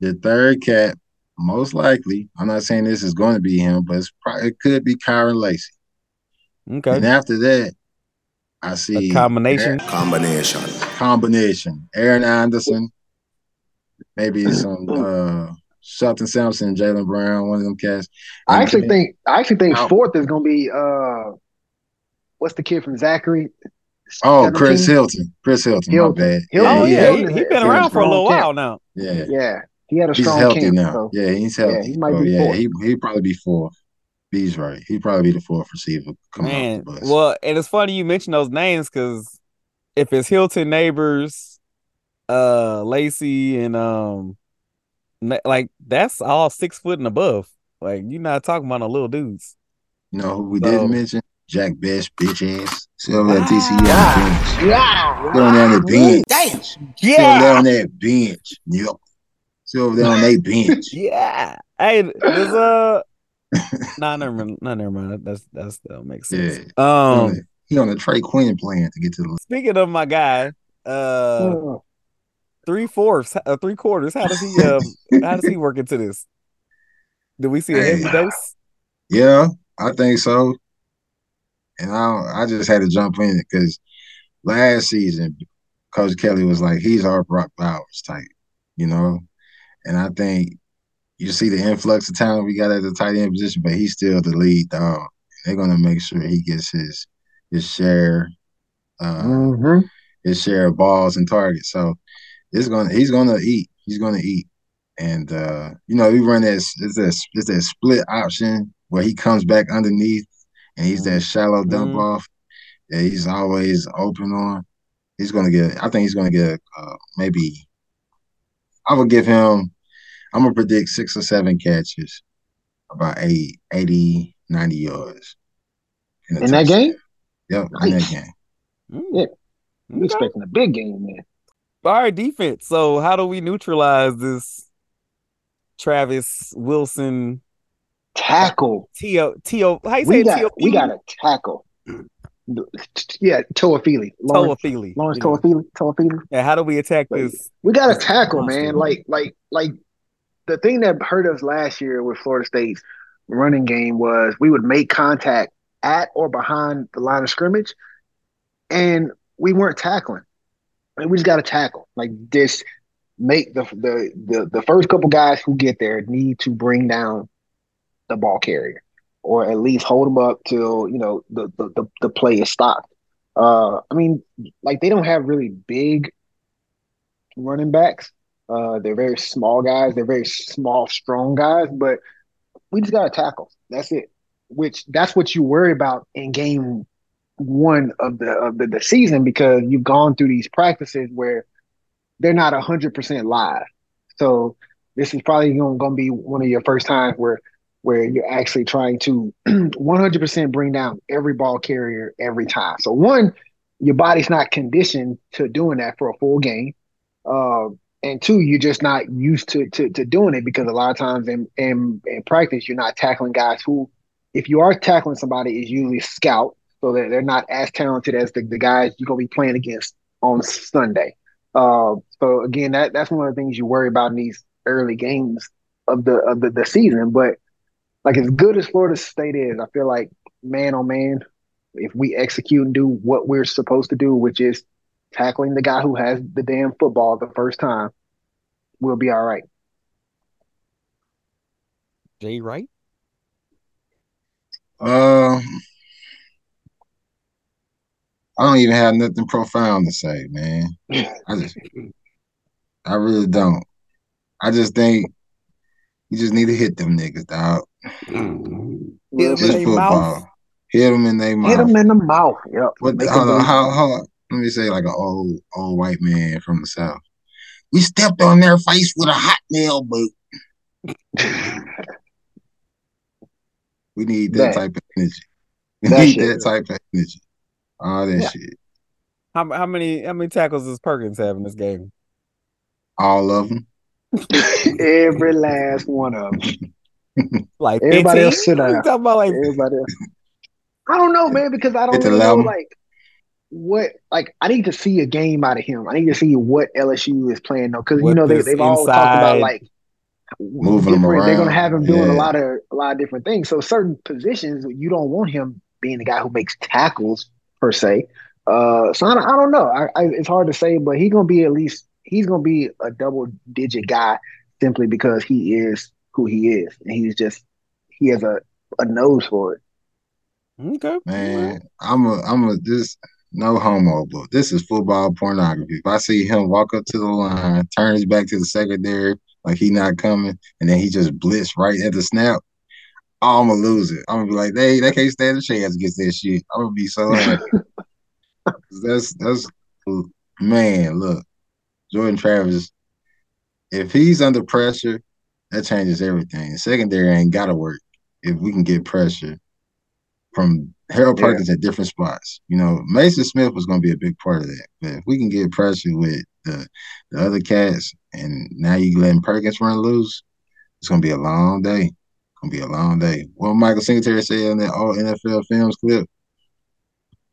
The third cat, most likely, I'm not saying this is going to be him, but it's probably, it could be Kyren Lacy. Okay. And after that, I see combination. Combination. combination. Aaron Anderson, maybe some uh Shelton Sampson, Jalen Brown, one of them cats. I actually then- think I actually think fourth is gonna be uh what's the kid from Zachary? Oh, Chris Hilton. Chris Hilton, Hilton. my bad. Hilton. Oh yeah, had- he, Hilton he is- been is around for a little strong while now. yeah. Yeah, he had a He's strong healthy camp. now. So. Yeah, he's Yeah, healthy. he might So, be yeah, fourth. he he probably be fourth. He's right. He'd probably be the fourth receiver coming Man, off the bus. well, and it's funny you mention those names because if it's Hilton Nabers, uh, Lacy, and um, na- like that's all six foot and above. Like you're not talking about no little dudes. you know who we so- didn't mention? Jack Bech, bitch ass. Still over at TCU on the Ah, bench. Yeah, Still on there on the bench. Damn. Still there on that bench. Yep. Still over there on that bench. yeah. Hey, there's uh, nah, never mind. Nah, never mind. That's that's that makes sense. Um, he on the Trey Quinn plan to get to the speaking of my guy, uh, Yeah. Three fourths, uh, three quarters. How does he um, how does he work into this? Do we see a heavy Hey. dose? Yeah, I think so. And I I just had to jump in it because last season, Coach Kelly was like, he's our Brock Bowers type, you know? And I think you see the influx of talent we got at the tight end position, but he's still the lead dog. They're gonna make sure he gets his his share, uh, Mhm. his share of balls and targets. So it's gonna he's gonna eat. He's gonna eat. And uh, you know, we run that it's that it's that split option where he comes back underneath and he's that shallow dump Mhm. off that he's always open on. He's gonna get I think he's gonna get uh, maybe I would give him I'm gonna predict six or seven catches, about eight, 80, 90 yards. a In that game, Yep, in that game. Mm. Yeah. we Okay. expecting a big game, man. Right, defense. So how do we neutralize this Travis Wilson Tackle. T.O. T.O. How you We say got T.O. we got a tackle. Yeah, Toafili. Lawrence, Toafili. Lawrence. Toafili. Toafili. Yeah, how do we attack Like, this? We got a tackle, man. Like, like, like the thing that hurt us last year with Florida State's running game was we would make contact at or behind the line of scrimmage, and we weren't tackling. We just got to tackle. Like this, make the, the the the first couple guys who get there need to bring down the ball carrier, or at least hold them up till you know the the the, the play is stopped. Uh, I mean, like they don't have really big running backs. Uh, they're very small guys. They're very small, strong guys. But we just got to tackle. That's it. Which that's what you worry about in game one of the of the, the season because you've gone through these practices where they're not hundred percent live. So this is probably going to be one of your first times where where you're actually trying to 100% bring down every ball carrier every time. So one, your body's not conditioned to doing that for a full game. Uh, and two, you're just not used to, to, to doing it because a lot of times in, in, in practice, you're not tackling guys who, if you are tackling somebody, is usually scout, so that they're not as talented as the, the guys you're gonna be playing against on Sunday. Uh, so again, that that's one of the things you worry about in these early games of the of the, the season. But like as good as Florida State is, I feel like man on man, if we execute and do what we're supposed to do, which is tackling the guy who has the damn football the first time, we'll be all right. Jay Wright. Um, I don't even have nothing profound to say, man. I just, I really don't. I just think you just need to hit them niggas, dog. Hit Just football. mouth. Hit them in their mouth. Hit them in the mouth. Yep. What? Make hold on. How? How? Let me say like an old old white man from the south. We stepped on their face with a hot nail boot. We need that, That. type of energy. We That need shit. that type of energy. All that Yeah. shit. How, how many how many tackles does Perkins have in this game? All of them. Every last one of them. Like Everybody 15? else sit You down. talking about like Everybody else. I don't know, man, because I don't really know like what like I need to see a game out of him. I need to see what LSU is playing though. Because you know they they've all talked about like Moving him different- They're gonna have him doing Yeah. a lot of a lot of different things. So certain positions you don't want him being the guy who makes tackles per se. Uh, so I don't, I don't know. I, I, it's hard to say, but he's gonna be at least he's gonna be a double digit guy simply because he is who he is, and he's just he has a a nose for it. okay. Man, I'm a I'm a this no homo, but this is football pornography. If I see him walk up to the line, turn his back to the secondary like he not coming, and then he just blitz right at the snap, I'm gonna lose it. I'm gonna be like, they they can't stand a chance against this shit. I'm gonna be so happy. that's that's man, look, Jordan Travis, if he's under pressure, that changes everything. Secondary ain't gotta work if we can get pressure from Harold Yeah. Perkins at different spots. You know, Mason Smith was going to be a big part of that. But if we can get pressure with the, the other cats, and now you letting Perkins run loose, it's going to be a long day. To be a long day. What Michael Singletary said in that all NFL films clip,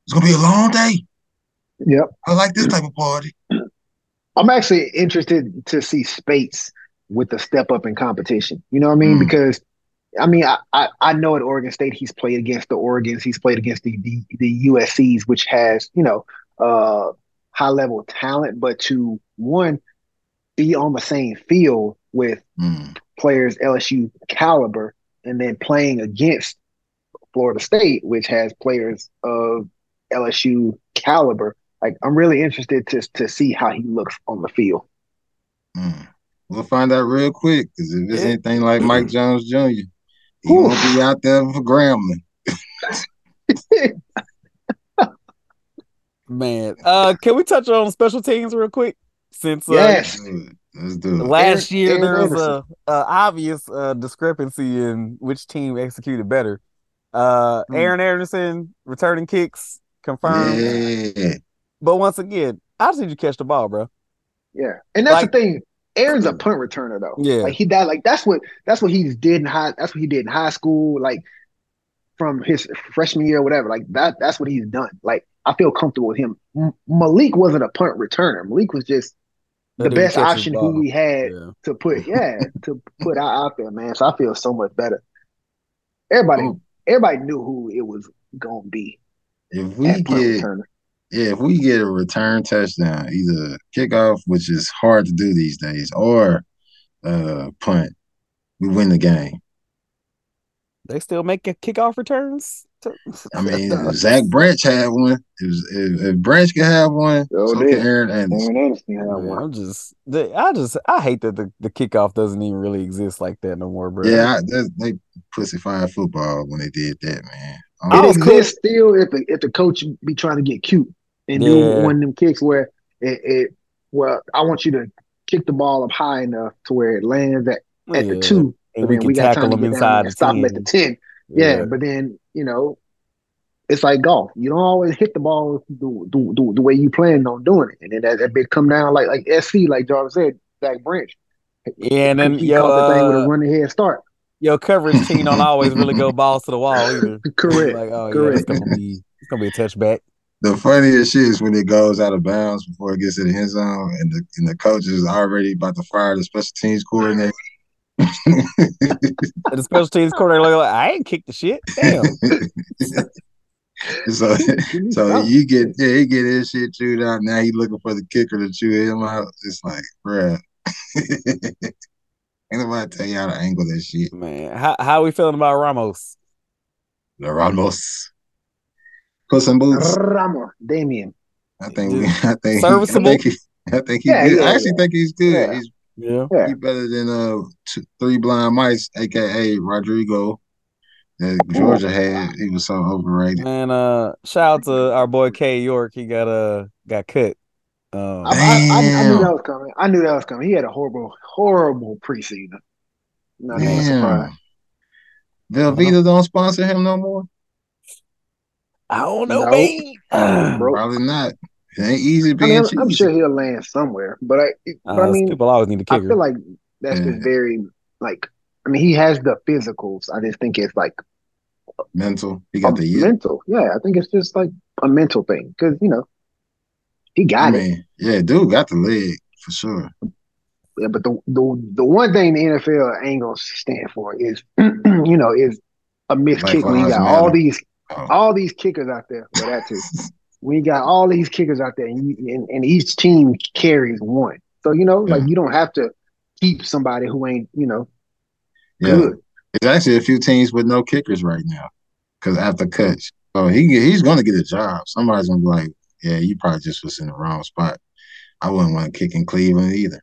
it's going to be a long day. Yep. I like this type of party. I'm actually interested to see Speights with the step up in competition. You know what I mean? Mm. Because I mean, I, I I know at Oregon State he's played against the Oregons, he's played against the the, the USC's, which has you know uh high level talent, but to one be on the same field with Mm. players LSU caliber, and then playing against Florida State, which has players of LSU caliber. Like I'm really interested to to see how he looks on the field. Mm. We'll find out real quick because if it's Yeah. anything like Mike Jones Jr., he Oof. won't be out there for Grambling. Man. Uh can we touch on special teams real quick? Since uh, Yes. Let's do it. Let's do it. last Aaron- year Aaron there was Anderson. a, a obvious uh, discrepancy in which team executed better. Uh, Hmm. Aaron Anderson returning kicks confirmed, Yeah. but once again, how did you catch the ball, bro? Yeah, and that's Like- the thing. Aaron's a punt returner though. Yeah. like he that like that's what that's what he did in high. That's what he did in high school. Like from his freshman year or whatever. Like that. That's what he's done. Like I feel comfortable with him. M- Malik wasn't a punt returner. Malik was just That the best option who we had Yeah. to put. Yeah, to put out, out there, man. So I feel so much better. Everybody, Oh. everybody knew who it was gonna be. If we get returner. yeah, if we get a return touchdown, either kickoff, which is hard to do these days, or uh punt, we win the game. They still make a kickoff returns. To- I mean, Zach Branch had one. If, if, if Branch can have one, Oh, so did. can Aaron Anderson. Aaron Anderson had one. I'm just, I just, I hate that the, the kickoff doesn't even really exist like that no more, bro. Yeah, I, that, they pussy fire football when they did that, man. Um, I It was cool. still if the, if the coach be trying to get cute and Yeah. do one of them kicks where it, it well, I want you to kick the ball up high enough to where it lands at, at Yeah. the two, and but we then can we got tackle time to them get down inside and the stop 'em at the ten. Yeah, but then you know, it's like golf. You don't always hit the ball the, the, the, the way you planned on doing it, and then that, that big come down like like SC, like Jarvis said, Zach Branch. Yeah, and then he yo, caught the thing with a uh, running head start. your coverage team don't always really go balls to the wall either. Correct. Like, oh yeah, Correct. it's gonna be it's gonna be a touchback. the funniest shit is when it goes out of bounds before it gets to the end zone, and the and the coach is already about to fire the special teams coordinator. And the special teams coordinator like, I ain't kicked the shit. Damn. so so you get yeah, he get his shit chewed out. Now he looking for the kicker to chew him out. It's like, bruh. Ain't nobody tell you how to angle that shit. Man, how how we feeling about Ramos? The Ramos. Puss in boots. Ramos, Damian. I think we I think Serviceable? I think he, I think he Yeah, good. yeah, I actually yeah. think he's good. Yeah. He's Yeah. Yeah. he better than uh two, three blind mice, aka Rodrigo, that Georgia had. He was so overrated. And uh shout out to our boy Cade York. He got uh got cut. Um, I, I, I, I knew that was coming. I knew that was coming. He had a horrible, horrible preseason. Not even Damn. surprised. Velveeta don't sponsor him no more. I don't know, No. man. Probably not. It ain't easy I being I'm, cheesy. I'm sure he'll land somewhere, but I, but I Uh, mean, people always need a I I feel like that's Yeah. just very like. I mean, he has the physicals. I just think it's like mental. He got the yield. mental. Yeah, I think it's just like a mental thing because you know he I got it. yeah, dude got the leg for sure. Yeah, but the the the one thing the NFL ain't gonna stand for is you know is a missed Black kick when you Lives got all these Oh. all these kickers out there. Well, that too. when you got all these kickers out there, and, you, and, and each team carries one, so you know, like you don't have to keep somebody who ain't you know Yeah, good. there's actually a few teams with no kickers right now because after cuts, so he he's going to get a job. Somebody's gonna be like, "Yeah, you probably just was in the wrong spot." I wouldn't want to kick in Cleveland either.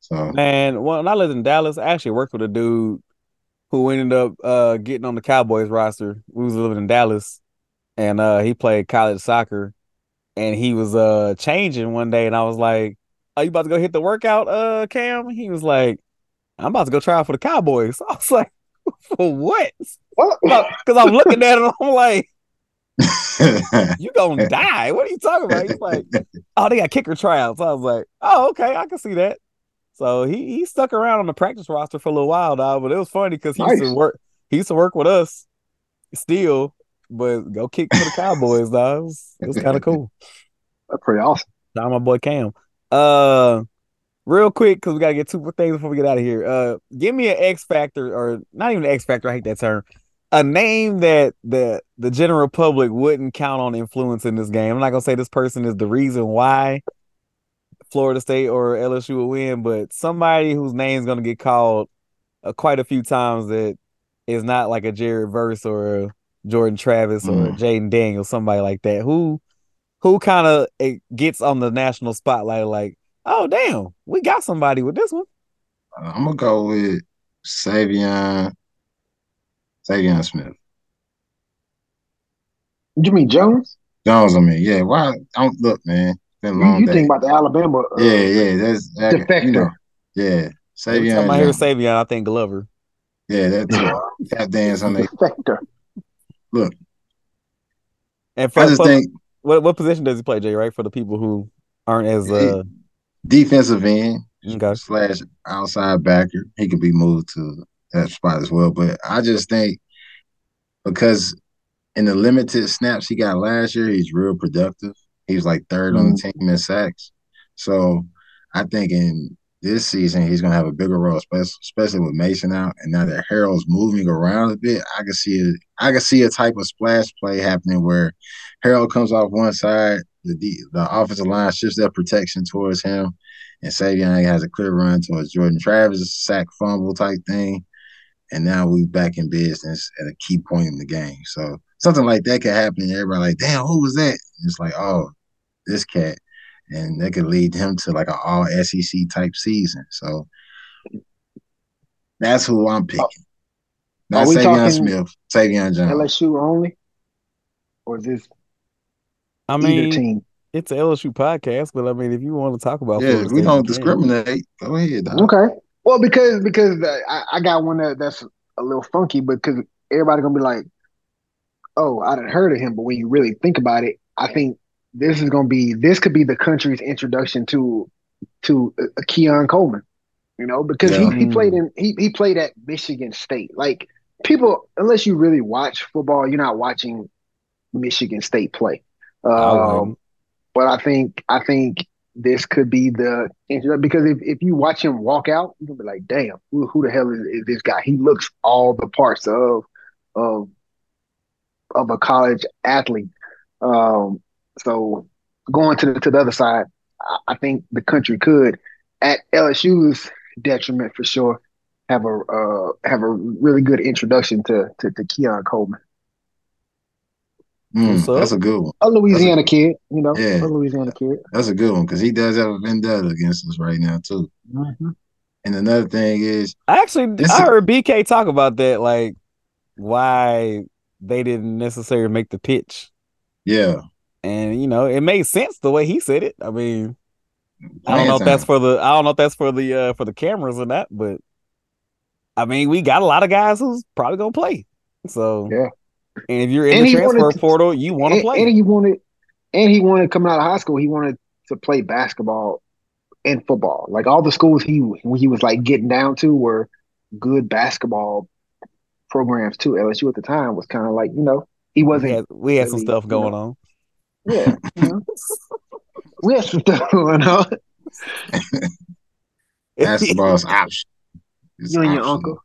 So Man, when I lived in Dallas, I actually worked with a dude who ended up uh getting on the Cowboys roster. We was living in Dallas and uh he played college soccer and he was uh changing one day and I was like, Are you about to go hit the workout, uh, Cam? He was like, I'm about to go try out for the Cowboys. I was like, For what? Because I'm looking at him, I'm like, You gonna die. What are you talking about? He's like, Oh, they got kicker tryouts. I was like, Oh, okay, I can see that. So he he stuck around on the practice roster for a little while, dog. But it was funny because he used to work. He used to work with us still, but go kick for the Cowboys, dog. It was, was kind of cool. That's pretty awesome. Shout out my boy Cam. Uh, real quick because we gotta get two more things before we get out of here. Uh, give me an X factor or not even an X factor. I hate that term. A name that the the general public wouldn't count on influencing this game. I'm not gonna say this person is the reason why Florida State or LSU will win, but somebody whose name's gonna get called uh, quite a few times that is not like a Jared Verse or a Jordan Travis or Mm. Jayden Daniels, somebody like that. Who who kind of gets on the national spotlight like, oh damn, we got somebody with this one. I'm gonna go with Savion, Savion Smith. You mean Jones? Jones, I mean, yeah. Why? Don't look, man. Been a You, long you day. think about the Alabama? Uh, yeah, yeah. That's that, you defector. know, yeah. Every Savion, time I hear Savion, I think Glover. yeah, that's it. Tap dance on they defector. Look. And for, I just for- think what what position does he play, Jay? Right for the people who aren't as uh defensive end okay. slash outside backer. He could be moved to that spot as well. But I just think because in the limited snaps he got last year, he's real productive. He was like third on the team in sacks. So I think in this season he's gonna have a bigger role, especially, with Mason out. And now that Harold's moving around a bit, I can see a I can see a type of splash play happening where Harold comes off one side, the D, the offensive line shifts their protection towards him, and Savion has a clear run towards Jordan Travis, sack fumble type thing. And now we back in business at a key point in the game. So something like that could happen, and everybody like, damn, who was that? And it's like, oh, this cat. And that could lead him to like an all SEC type season. So that's who I'm picking. Are Not we Savion talking Smith, Savion Jones. LSU only. or is this I either mean, team? it's a LSU podcast, but I mean, if you want to talk about, Yeah, Florida if we don't discriminate, go ahead. Dog. Okay. Well, because because uh, I, I got one that, that's a little funky, but because everybody gonna be like, "Oh, I didn't heard of him," but when you really think about it, I think this is gonna be this could be the country's introduction to to uh, Keon Coleman. You know, because Yeah. he, he played in he he played at Michigan State. Like people, unless you really watch football, you're not watching Michigan State play. Um, but I think I think this could be the because if, if you watch him walk out, you're gonna be like, damn, who, who the hell is, is this guy? He looks all the parts of of of a college athlete. Um, so going to the to the other side, I, I think the country could, at LSU's detriment for sure, have a uh, have a really good introduction to to, to Keon Coleman, Mm, that's a good one. a Louisiana kid, you know, Yeah. a Louisiana kid. That's a good one because he does have a vendetta against us right now too. And another thing is, I actually, This I heard BK talk about that, like why they didn't necessarily make the pitch, yeah, and you know, it made sense the way he said it. I mean, I don't playing know if that's for the, I don't know if that's for the, uh, for the cameras or not, but I mean, we got a lot of guys who's probably gonna play. So Yeah. and if you're in And the transfer wanted to- portal, you want to play. and he wanted, and he wanted coming out of high school. He wanted to play basketball and football. Like all the schools he he was like getting down to were good basketball programs too. LSU at the time was kind of like you know he wasn't. had, we had some really, stuff you going know. on. Yeah, you know. we had some stuff going on. basketball's option. It's You and your optional.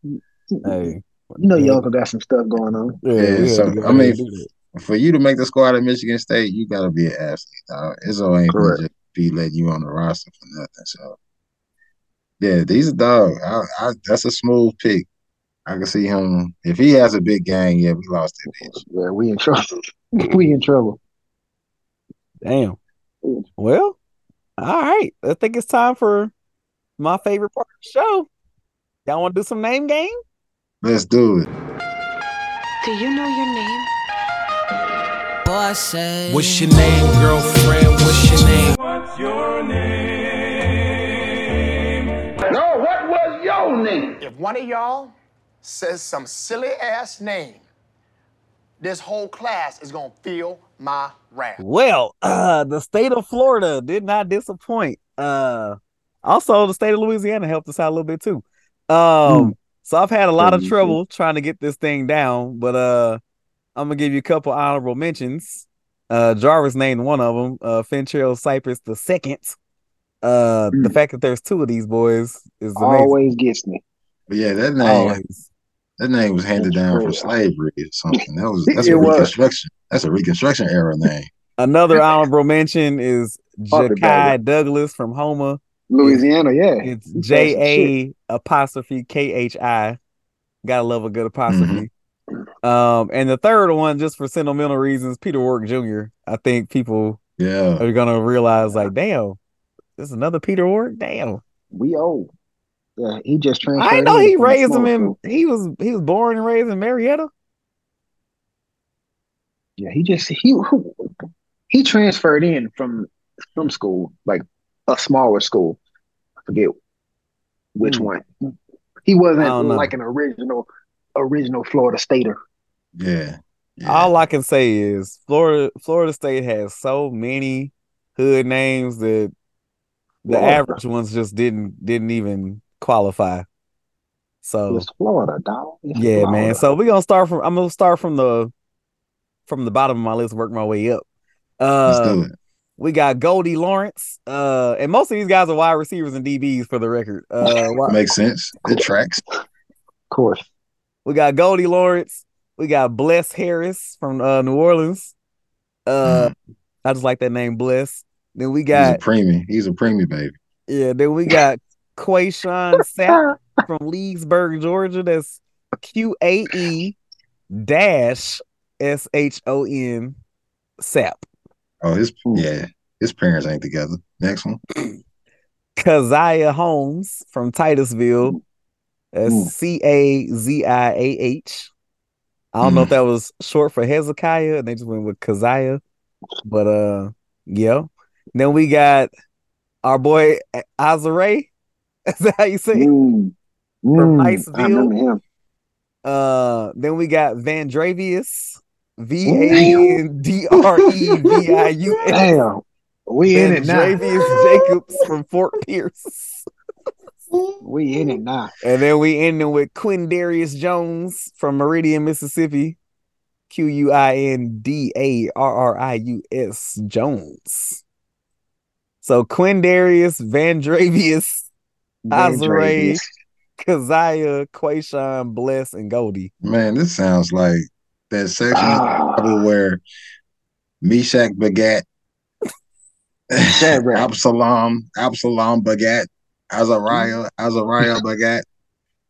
uncle, hey, you know your uncle got some stuff going on. yeah, Yeah, so, to I mean, and. For you to make the squad at Michigan State, you got to be an athlete. Dog. Izzo ain't gonna Correct. just be letting you on the roster for nothing. So, yeah, these are dog. I, I, that's a smooth pick. I can see him if he has a big game. Yeah, we lost that bitch. Yeah, we in trouble. we in trouble. Damn. Well, all right. I think it's time for my favorite part of the show. Y'all want to do some name game? Let's do it. Do you know your name? Boy say, What's your name, girlfriend? What's your name? What's your name? No, what was your name? If one of y'all says some silly ass name, this whole class is gonna feel my wrath. Well, uh, the state of Florida did not disappoint. Uh, also, the state of Louisiana helped us out a little bit too. Um, so I've had a lot of trouble trying to get this thing down, but uh, I'm gonna give you a couple honorable mentions. Uh, Jarvis named one of them. Uh, Fintrail Cypress the second. Uh, the Mm. fact that there's two of these boys is amazing. Always gets me. But yeah, that name Always. that name was handed down from slavery or something. That was that's It a was. reconstruction. That's a reconstruction era name. Another honorable mention is Harvey Jakai Douglas from Houma. Louisiana, yeah. It's He said some J A apostrophe K H I. Gotta love a good apostrophe. Um, and the third one, just for sentimental reasons, Peter Work Jr. I think people Yeah, are gonna realize, like, damn, this is another Peter Work. Damn, We old. Yeah, he just transferred. I know he raised him in. He was he was born and raised in Marietta. Yeah, he just he he transferred in from from school, like a smaller school. I forget which Hmm. one. He wasn't I don't know. like an original original Florida Stater. yeah, yeah. All I can say is Florida Florida State has so many hood names that the Florida. average ones just didn't didn't even qualify. So It's Florida, dog. It's yeah, man. So we're gonna start from I'm gonna start from the from the bottom of my list, work my way up. Let's Uh do it. We got Goldie Lawrence. Uh and most of these guys are wide receivers and DBs for the record. Uh wi- Makes sense. It tracks. of course. we got Goldie Lawrence, we got Bless Harris from uh New Orleans. Uh I just like that name, Bless. Then we got He's a got preemie. He's a preemie baby. yeah, then we got Qae'Shon Sapp from Leesburg, Georgia. That's Q A E dash S H O N Sap. Oh, his yeah. His parents ain't together. Next one. Caziah Holmes from Titusville. C A Z I A H. I don't know Mm. if that was short for Hezekiah and they just went with Keziah. But uh yeah. Then we got our boy Azare. Is that how you say it? Mm. From Mm, Niceville. I him. Uh then we got Van Vandrevius. V A N D R E V I U S. Damn. We in it now. Vandrevius Jacobs from Fort Pierce. We in it now. And then we ending with Quindarrius Jones from Meridian, Mississippi. Q U I N D A R R I U S Jones. So Quindarrius, Vandrevius, Azare, Vandrevius. Keziah, Qae'Shon, Bless, and Goldie. Man, this sounds like that section Ah. of the Bible where Meshach begat Absalom, Absalom begat Azariah, Azariah begat.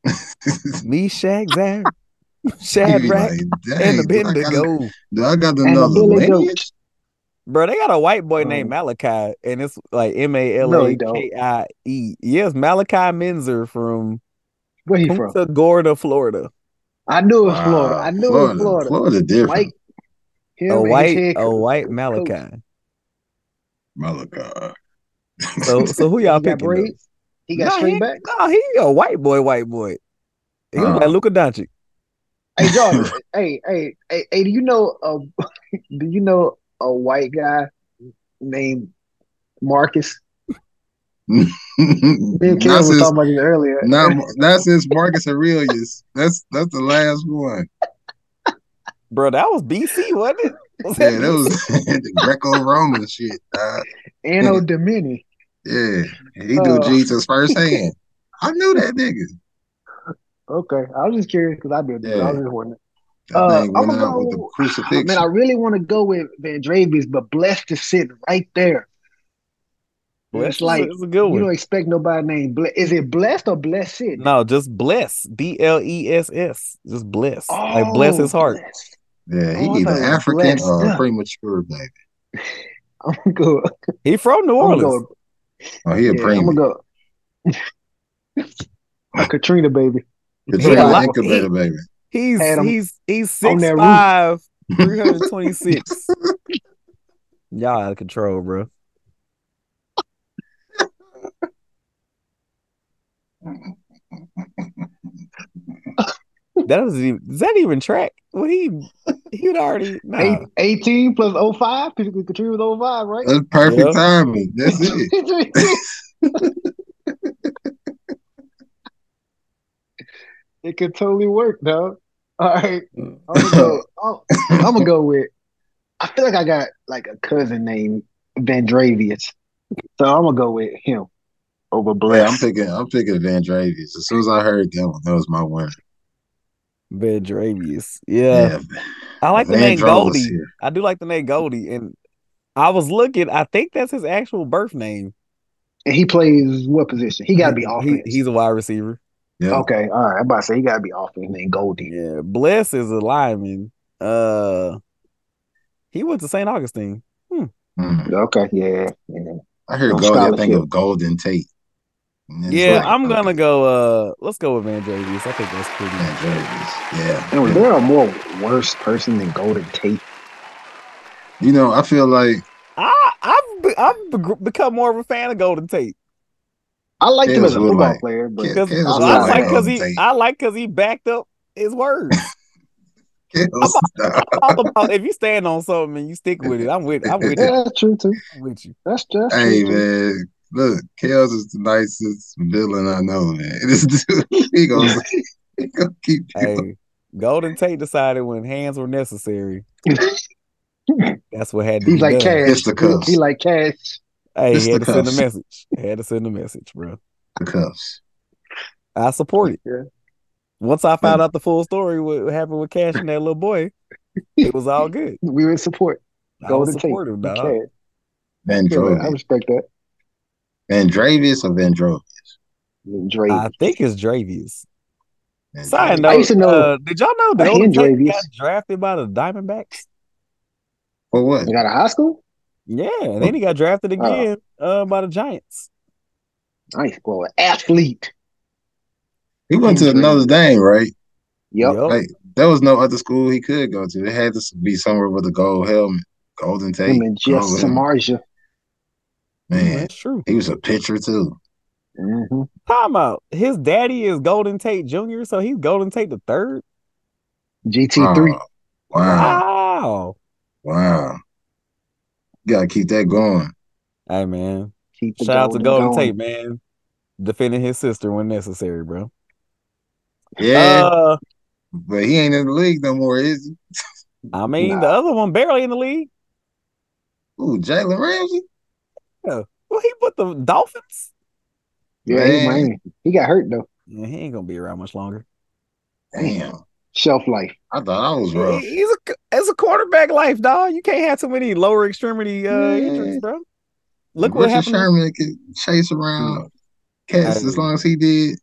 Meshach, Zar, You Shadrach, like, and "Dang, do I Abednego. Do I got to And know the Abednego. lineage? Bro, they got a white boy named Malachi, and it's like M A L No, A he don't. K I E. Yes, Malachi Menzer from Where he from? Punta Gorda, Florida. I knew it was Florida. I knew it was Florida. Florida different. White. A white, a white. Malachi. Malachi. So, so who y'all He picking? though? braids. He got Nah, straight he, back. No, he a white boy, white boy. He was Uh. like Luka Doncic. Hey Jordan, hey, hey, hey, hey, do you know a do you know a white guy named Marcus? Me and not Kevin since, talking about this earlier. not, not since Marcus Aurelius. That's that's the last one. Bro, that was BC, wasn't it? Was Yeah, that that was the Greco-Roman shit. dog. Anno Domini. Yeah, he knew Uh. Jesus firsthand. I knew that nigga. Okay, I was just curious because I did. I Yeah. was just wondering. Uh, I'ma out with the go- crucifixion. Man, I really want to go with Van Dravius, but blessed to sit right there. Bless it's like it's a good you don't expect nobody named Bless. Is it blessed or blessed? No, just bless. B L E S S. Just bless. like bless oh, his heart. blessed. yeah, he Oh, either thought African or Yeah. premature, baby. I'm gonna go. He from New Orleans. go. Oh, he a Yeah, I'm gonna go. A Katrina baby. Katrina Yeah, like- incubator, baby. He's he's he's on six five, three hundred twenty six. Y'all out of control, bro. That was even is that even track? Well, he he would already nah. Eight, 18 plus 05. Because Katrina was 05, right? That's perfect Yeah. timing. That's it. it could totally work, though. All right. I'm gonna go. I'm, I'm gonna go with. I feel like I got like a cousin named Vandrevius, so I'm gonna go with him over Yeah, I'm picking. I'm picking Van Dravius. As soon as I heard that one, that was my winner. Vandrevius. Yeah. I like the name Dro Goldie. here. I do like the name Goldie. And I was looking, I think that's his actual birth name. And he plays what position? He got to be He- he's a wide receiver. Yeah. okay. All right. I'm about to say he got to be offense. Named Goldie. Yeah. Bless is a lineman. Uh he went to St. Augustine. Mm. Okay. Yeah. yeah. I heard On Goldie. I think of Golden Tate. And then it's Yeah, like, I'm okay, gonna go uh let's go with Vandrevius. I think that's pretty Van Dravius. Yeah. And was there a more worse person than Golden Tate? You know, I feel like I I've I've become more of a fan of Golden Tate. I like him as a football like- player, but Kales- Because I like like because Golden he Tate. I like because he backed up his words. Kales, all about if you stand on something and you stick with it, I'm with I'm with yeah, you. that's true too. I'm with you. That's just Hey true. too. man, look, Kels is the nicest villain I know, man. This dude, he gonna, he gonna keep you. Hey, Golden Tate decided when hands were necessary. That's what had to He's be like done. cash. It's the cuffs. He like cash. Hey, It's he had the to send a message. He had to send a message, bro. the cuffs. I support it. Yeah. Once I found out the full story, what happened with Cash and that little boy, it was all good. We were in support. I was Golden Tate. supportive, He dog. cash. Van Yeah, I respect that. Van Dravius or Van Dravius? Drake. I think it's Dravius. Van Side note, I used to know- uh, did y'all know that Golden hear got drafted by the Diamondbacks? For what? He got a high school? Yeah, and then he got drafted again uh, by the Giants. Nice boy. Athlete. He went to another Notre Dame, right? Yep. Yup. Like there was no other school he could go to. It had to be somewhere with a gold helmet, Golden Tate. Him and Jeff gold helmet. Samardzija. Man, That's true. he was a pitcher too. hmm Time out. His daddy is Golden Tate Jr., so he's Golden Tate the third. GT three. Oh, wow, Wow. wow. You gotta keep that going. Hey man. Keep the Shout out to golden Golden going. Tate, man. Defending his sister when necessary, bro. Yeah, Uh, but he ain't in the league no more, is he? I mean, Nah. the other one barely in the league. Ooh, Jalen Ramsey. Well, he put the Dolphins. Yeah, he, Man. man, he got hurt though. Yeah, he ain't gonna be around much longer. Damn, Shelf life. I thought I was rough. He- He's a it's a quarterback life, dog. You can't have too many lower extremity uh, Man. injuries, bro. Look what Richard happened. to- Sherman could chase around cats as long as he did.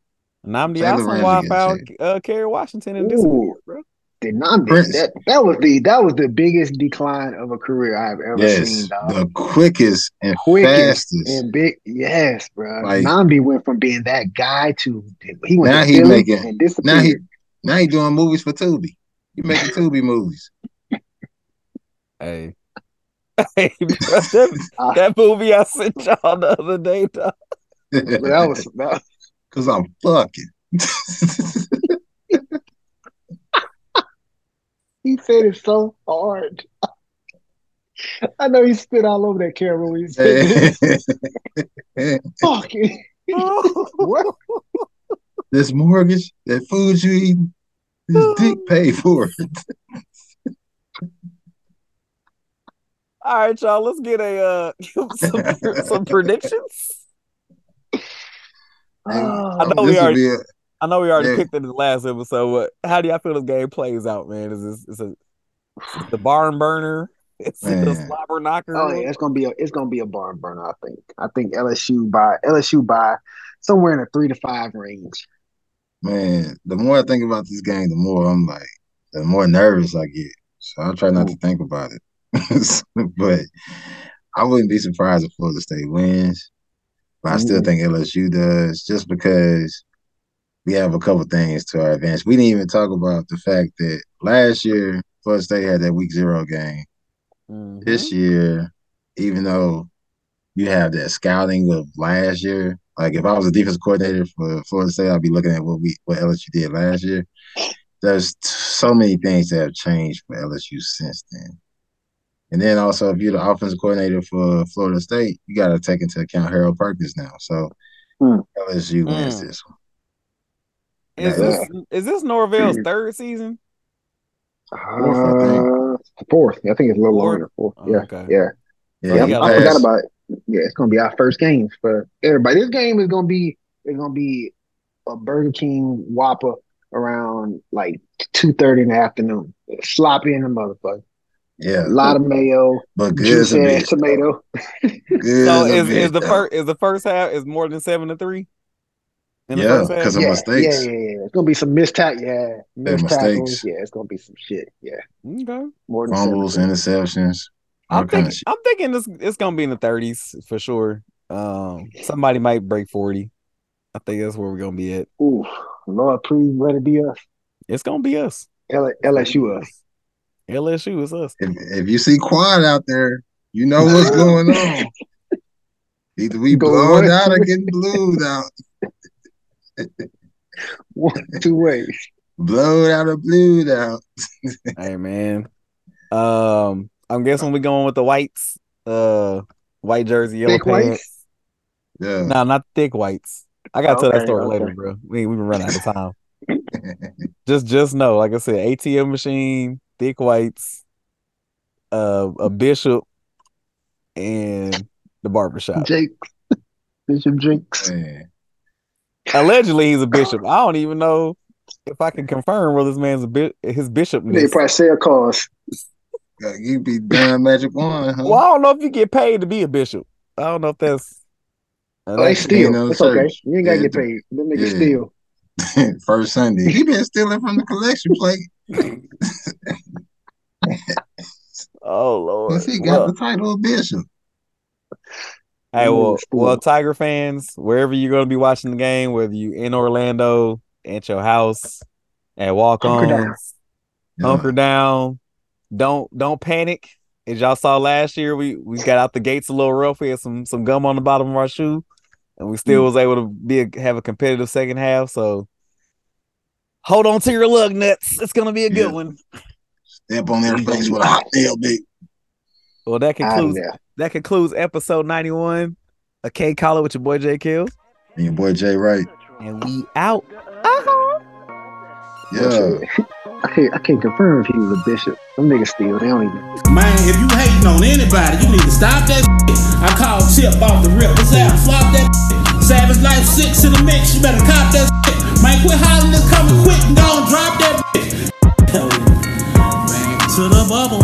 Nnamdi Jalen Ramsey Asomugha getting found checked. uh, Kerry Washington and Ooh. disappeared, bro. Did not Prince. that that was the that was the biggest decline of a career I've ever Yes, seen, dog. the quickest and Quickest fastest. and big, yes, bro. Like- Nnamdi went from being that guy to he went Now to he making- and now he- Now he doing movies for Tubi. He making Tubi movies. Hey. Hey, bro, that, Ah. that movie I sent y'all the other day, dog. That was that, Cause I'm fucking. He said it so hard. I know he spit all over that camera when he said it. fucking what? this mortgage, that food you eating, this dick paid for. It. All right, y'all. Let's get a uh some, some predictions. Oh, I know we This already- a, I know we already Yeah. picked it in the last episode, but how do y'all feel this game plays out, man? Is this is it is it the barn burner? Is it a slobber knocker? Oh yeah, it's gonna be a it's gonna be a barn burner. I think. I think LSU by LSU by somewhere in a three to five range. man, the more I think about this game, the more I'm like, the more nervous I get. So I try not to think about it. but I wouldn't be surprised if Florida State wins. But I still Mhm. think LSU does, just because we have a couple things to our advantage. We didn't even talk about the fact that last year Florida State had that week zero game. Mhm. This year, even though you have that scouting of last year, like if I was a defense coordinator for Florida State, I'd be looking at what we what LSU did last year. There's t- so many things that have changed for LSU since then. And then also, if you're the offensive coordinator for Florida State, you got to take into account Harold Perkins now. So Hmm. LSU wins Hmm. this one. Is Yeah. this is this Norvell's third season? Fourth, I think. Uh, fourth. I think it's a little Fourth? longer. Fourth. Oh, yeah, okay. yeah. Yeah, Yeah, he he I got forgot about it. Yeah, it's gonna be our first game for everybody. This game is gonna be it's gonna be a Burger King Whopper around like two thirty in the afternoon. Sloppy in the motherfucker. Yeah, A lot of mayo, but good as juicy a tomato. Good So as is, is the first is the first half is more than seven to three? In the Yeah, because of yeah, mistakes. Yeah, yeah, yeah. It's gonna be some missed tack. Yeah, missed mistakes. Yeah, it's gonna be some shit. Yeah, Okay. more than fumbles, interceptions, I'm thinking. I'm thinking this it's gonna be in the thirties for sure. Um somebody might break 40. I think that's where we're gonna be at. Ooh, Lord, please let it be us. It's gonna be us. L- LSU us. LSU is us. If, if you see Quad out there, you know what's going on. Either we Go blowed one, out or getting blued out. One, two ways. Blowed out or blued out. hey man. Um I'm guessing we're going with the whites. Uh white jersey, yellow Thick whites? pants. Yeah. No, not thick whites. I gotta tell that story okay. later, bro. We we been running out of time. just just know, like I said, ATM machine, thick whites, uh, a bishop, and the barbershop. Jake. Bishop Jakes. Man. Allegedly, he's a bishop. I don't even know if I can confirm whether this man's a bit his bishop. They probably sell cars. You be done magic one, huh? Well, I don't know if you get paid to be a bishop. I don't know if that's. Oh, they Ain't steal. no It's okay. You ain't gotta Yeah, get paid. Them niggas yeah. steal. First Sunday. He been stealing from the collection plate Oh Lord. since he got Well, the title of bishop. Hey, well, well, Tiger fans, wherever you're going to be watching the game, whether you in Orlando, at your house, at walk-ons, Yeah. hunker down. Don't don't panic. As y'all saw last year, we we got out the gates a little rough. We had some some gum on the bottom of our shoe, and we still mm. was able to be a, have a competitive second half. So hold on to your lug nuts. It's gonna be a good one. Step on their face with a hot nail, big. Well, that ah, concludes there. That concludes episode 91. A K collar with your boy J Kills. And your boy J Wright. And we out. Uh-huh. Yeah. I can't I can't confirm if he was a bishop. Them niggas still, they don't even. Man, if you hating on anybody, you need to stop that shit. I called Tip off the rip. What's that? Flop that shit. Savage Life 6 in the mix. You better cop that shit. Man, quit hollering this coming quick and go and drop that shit. Man, to the bubble.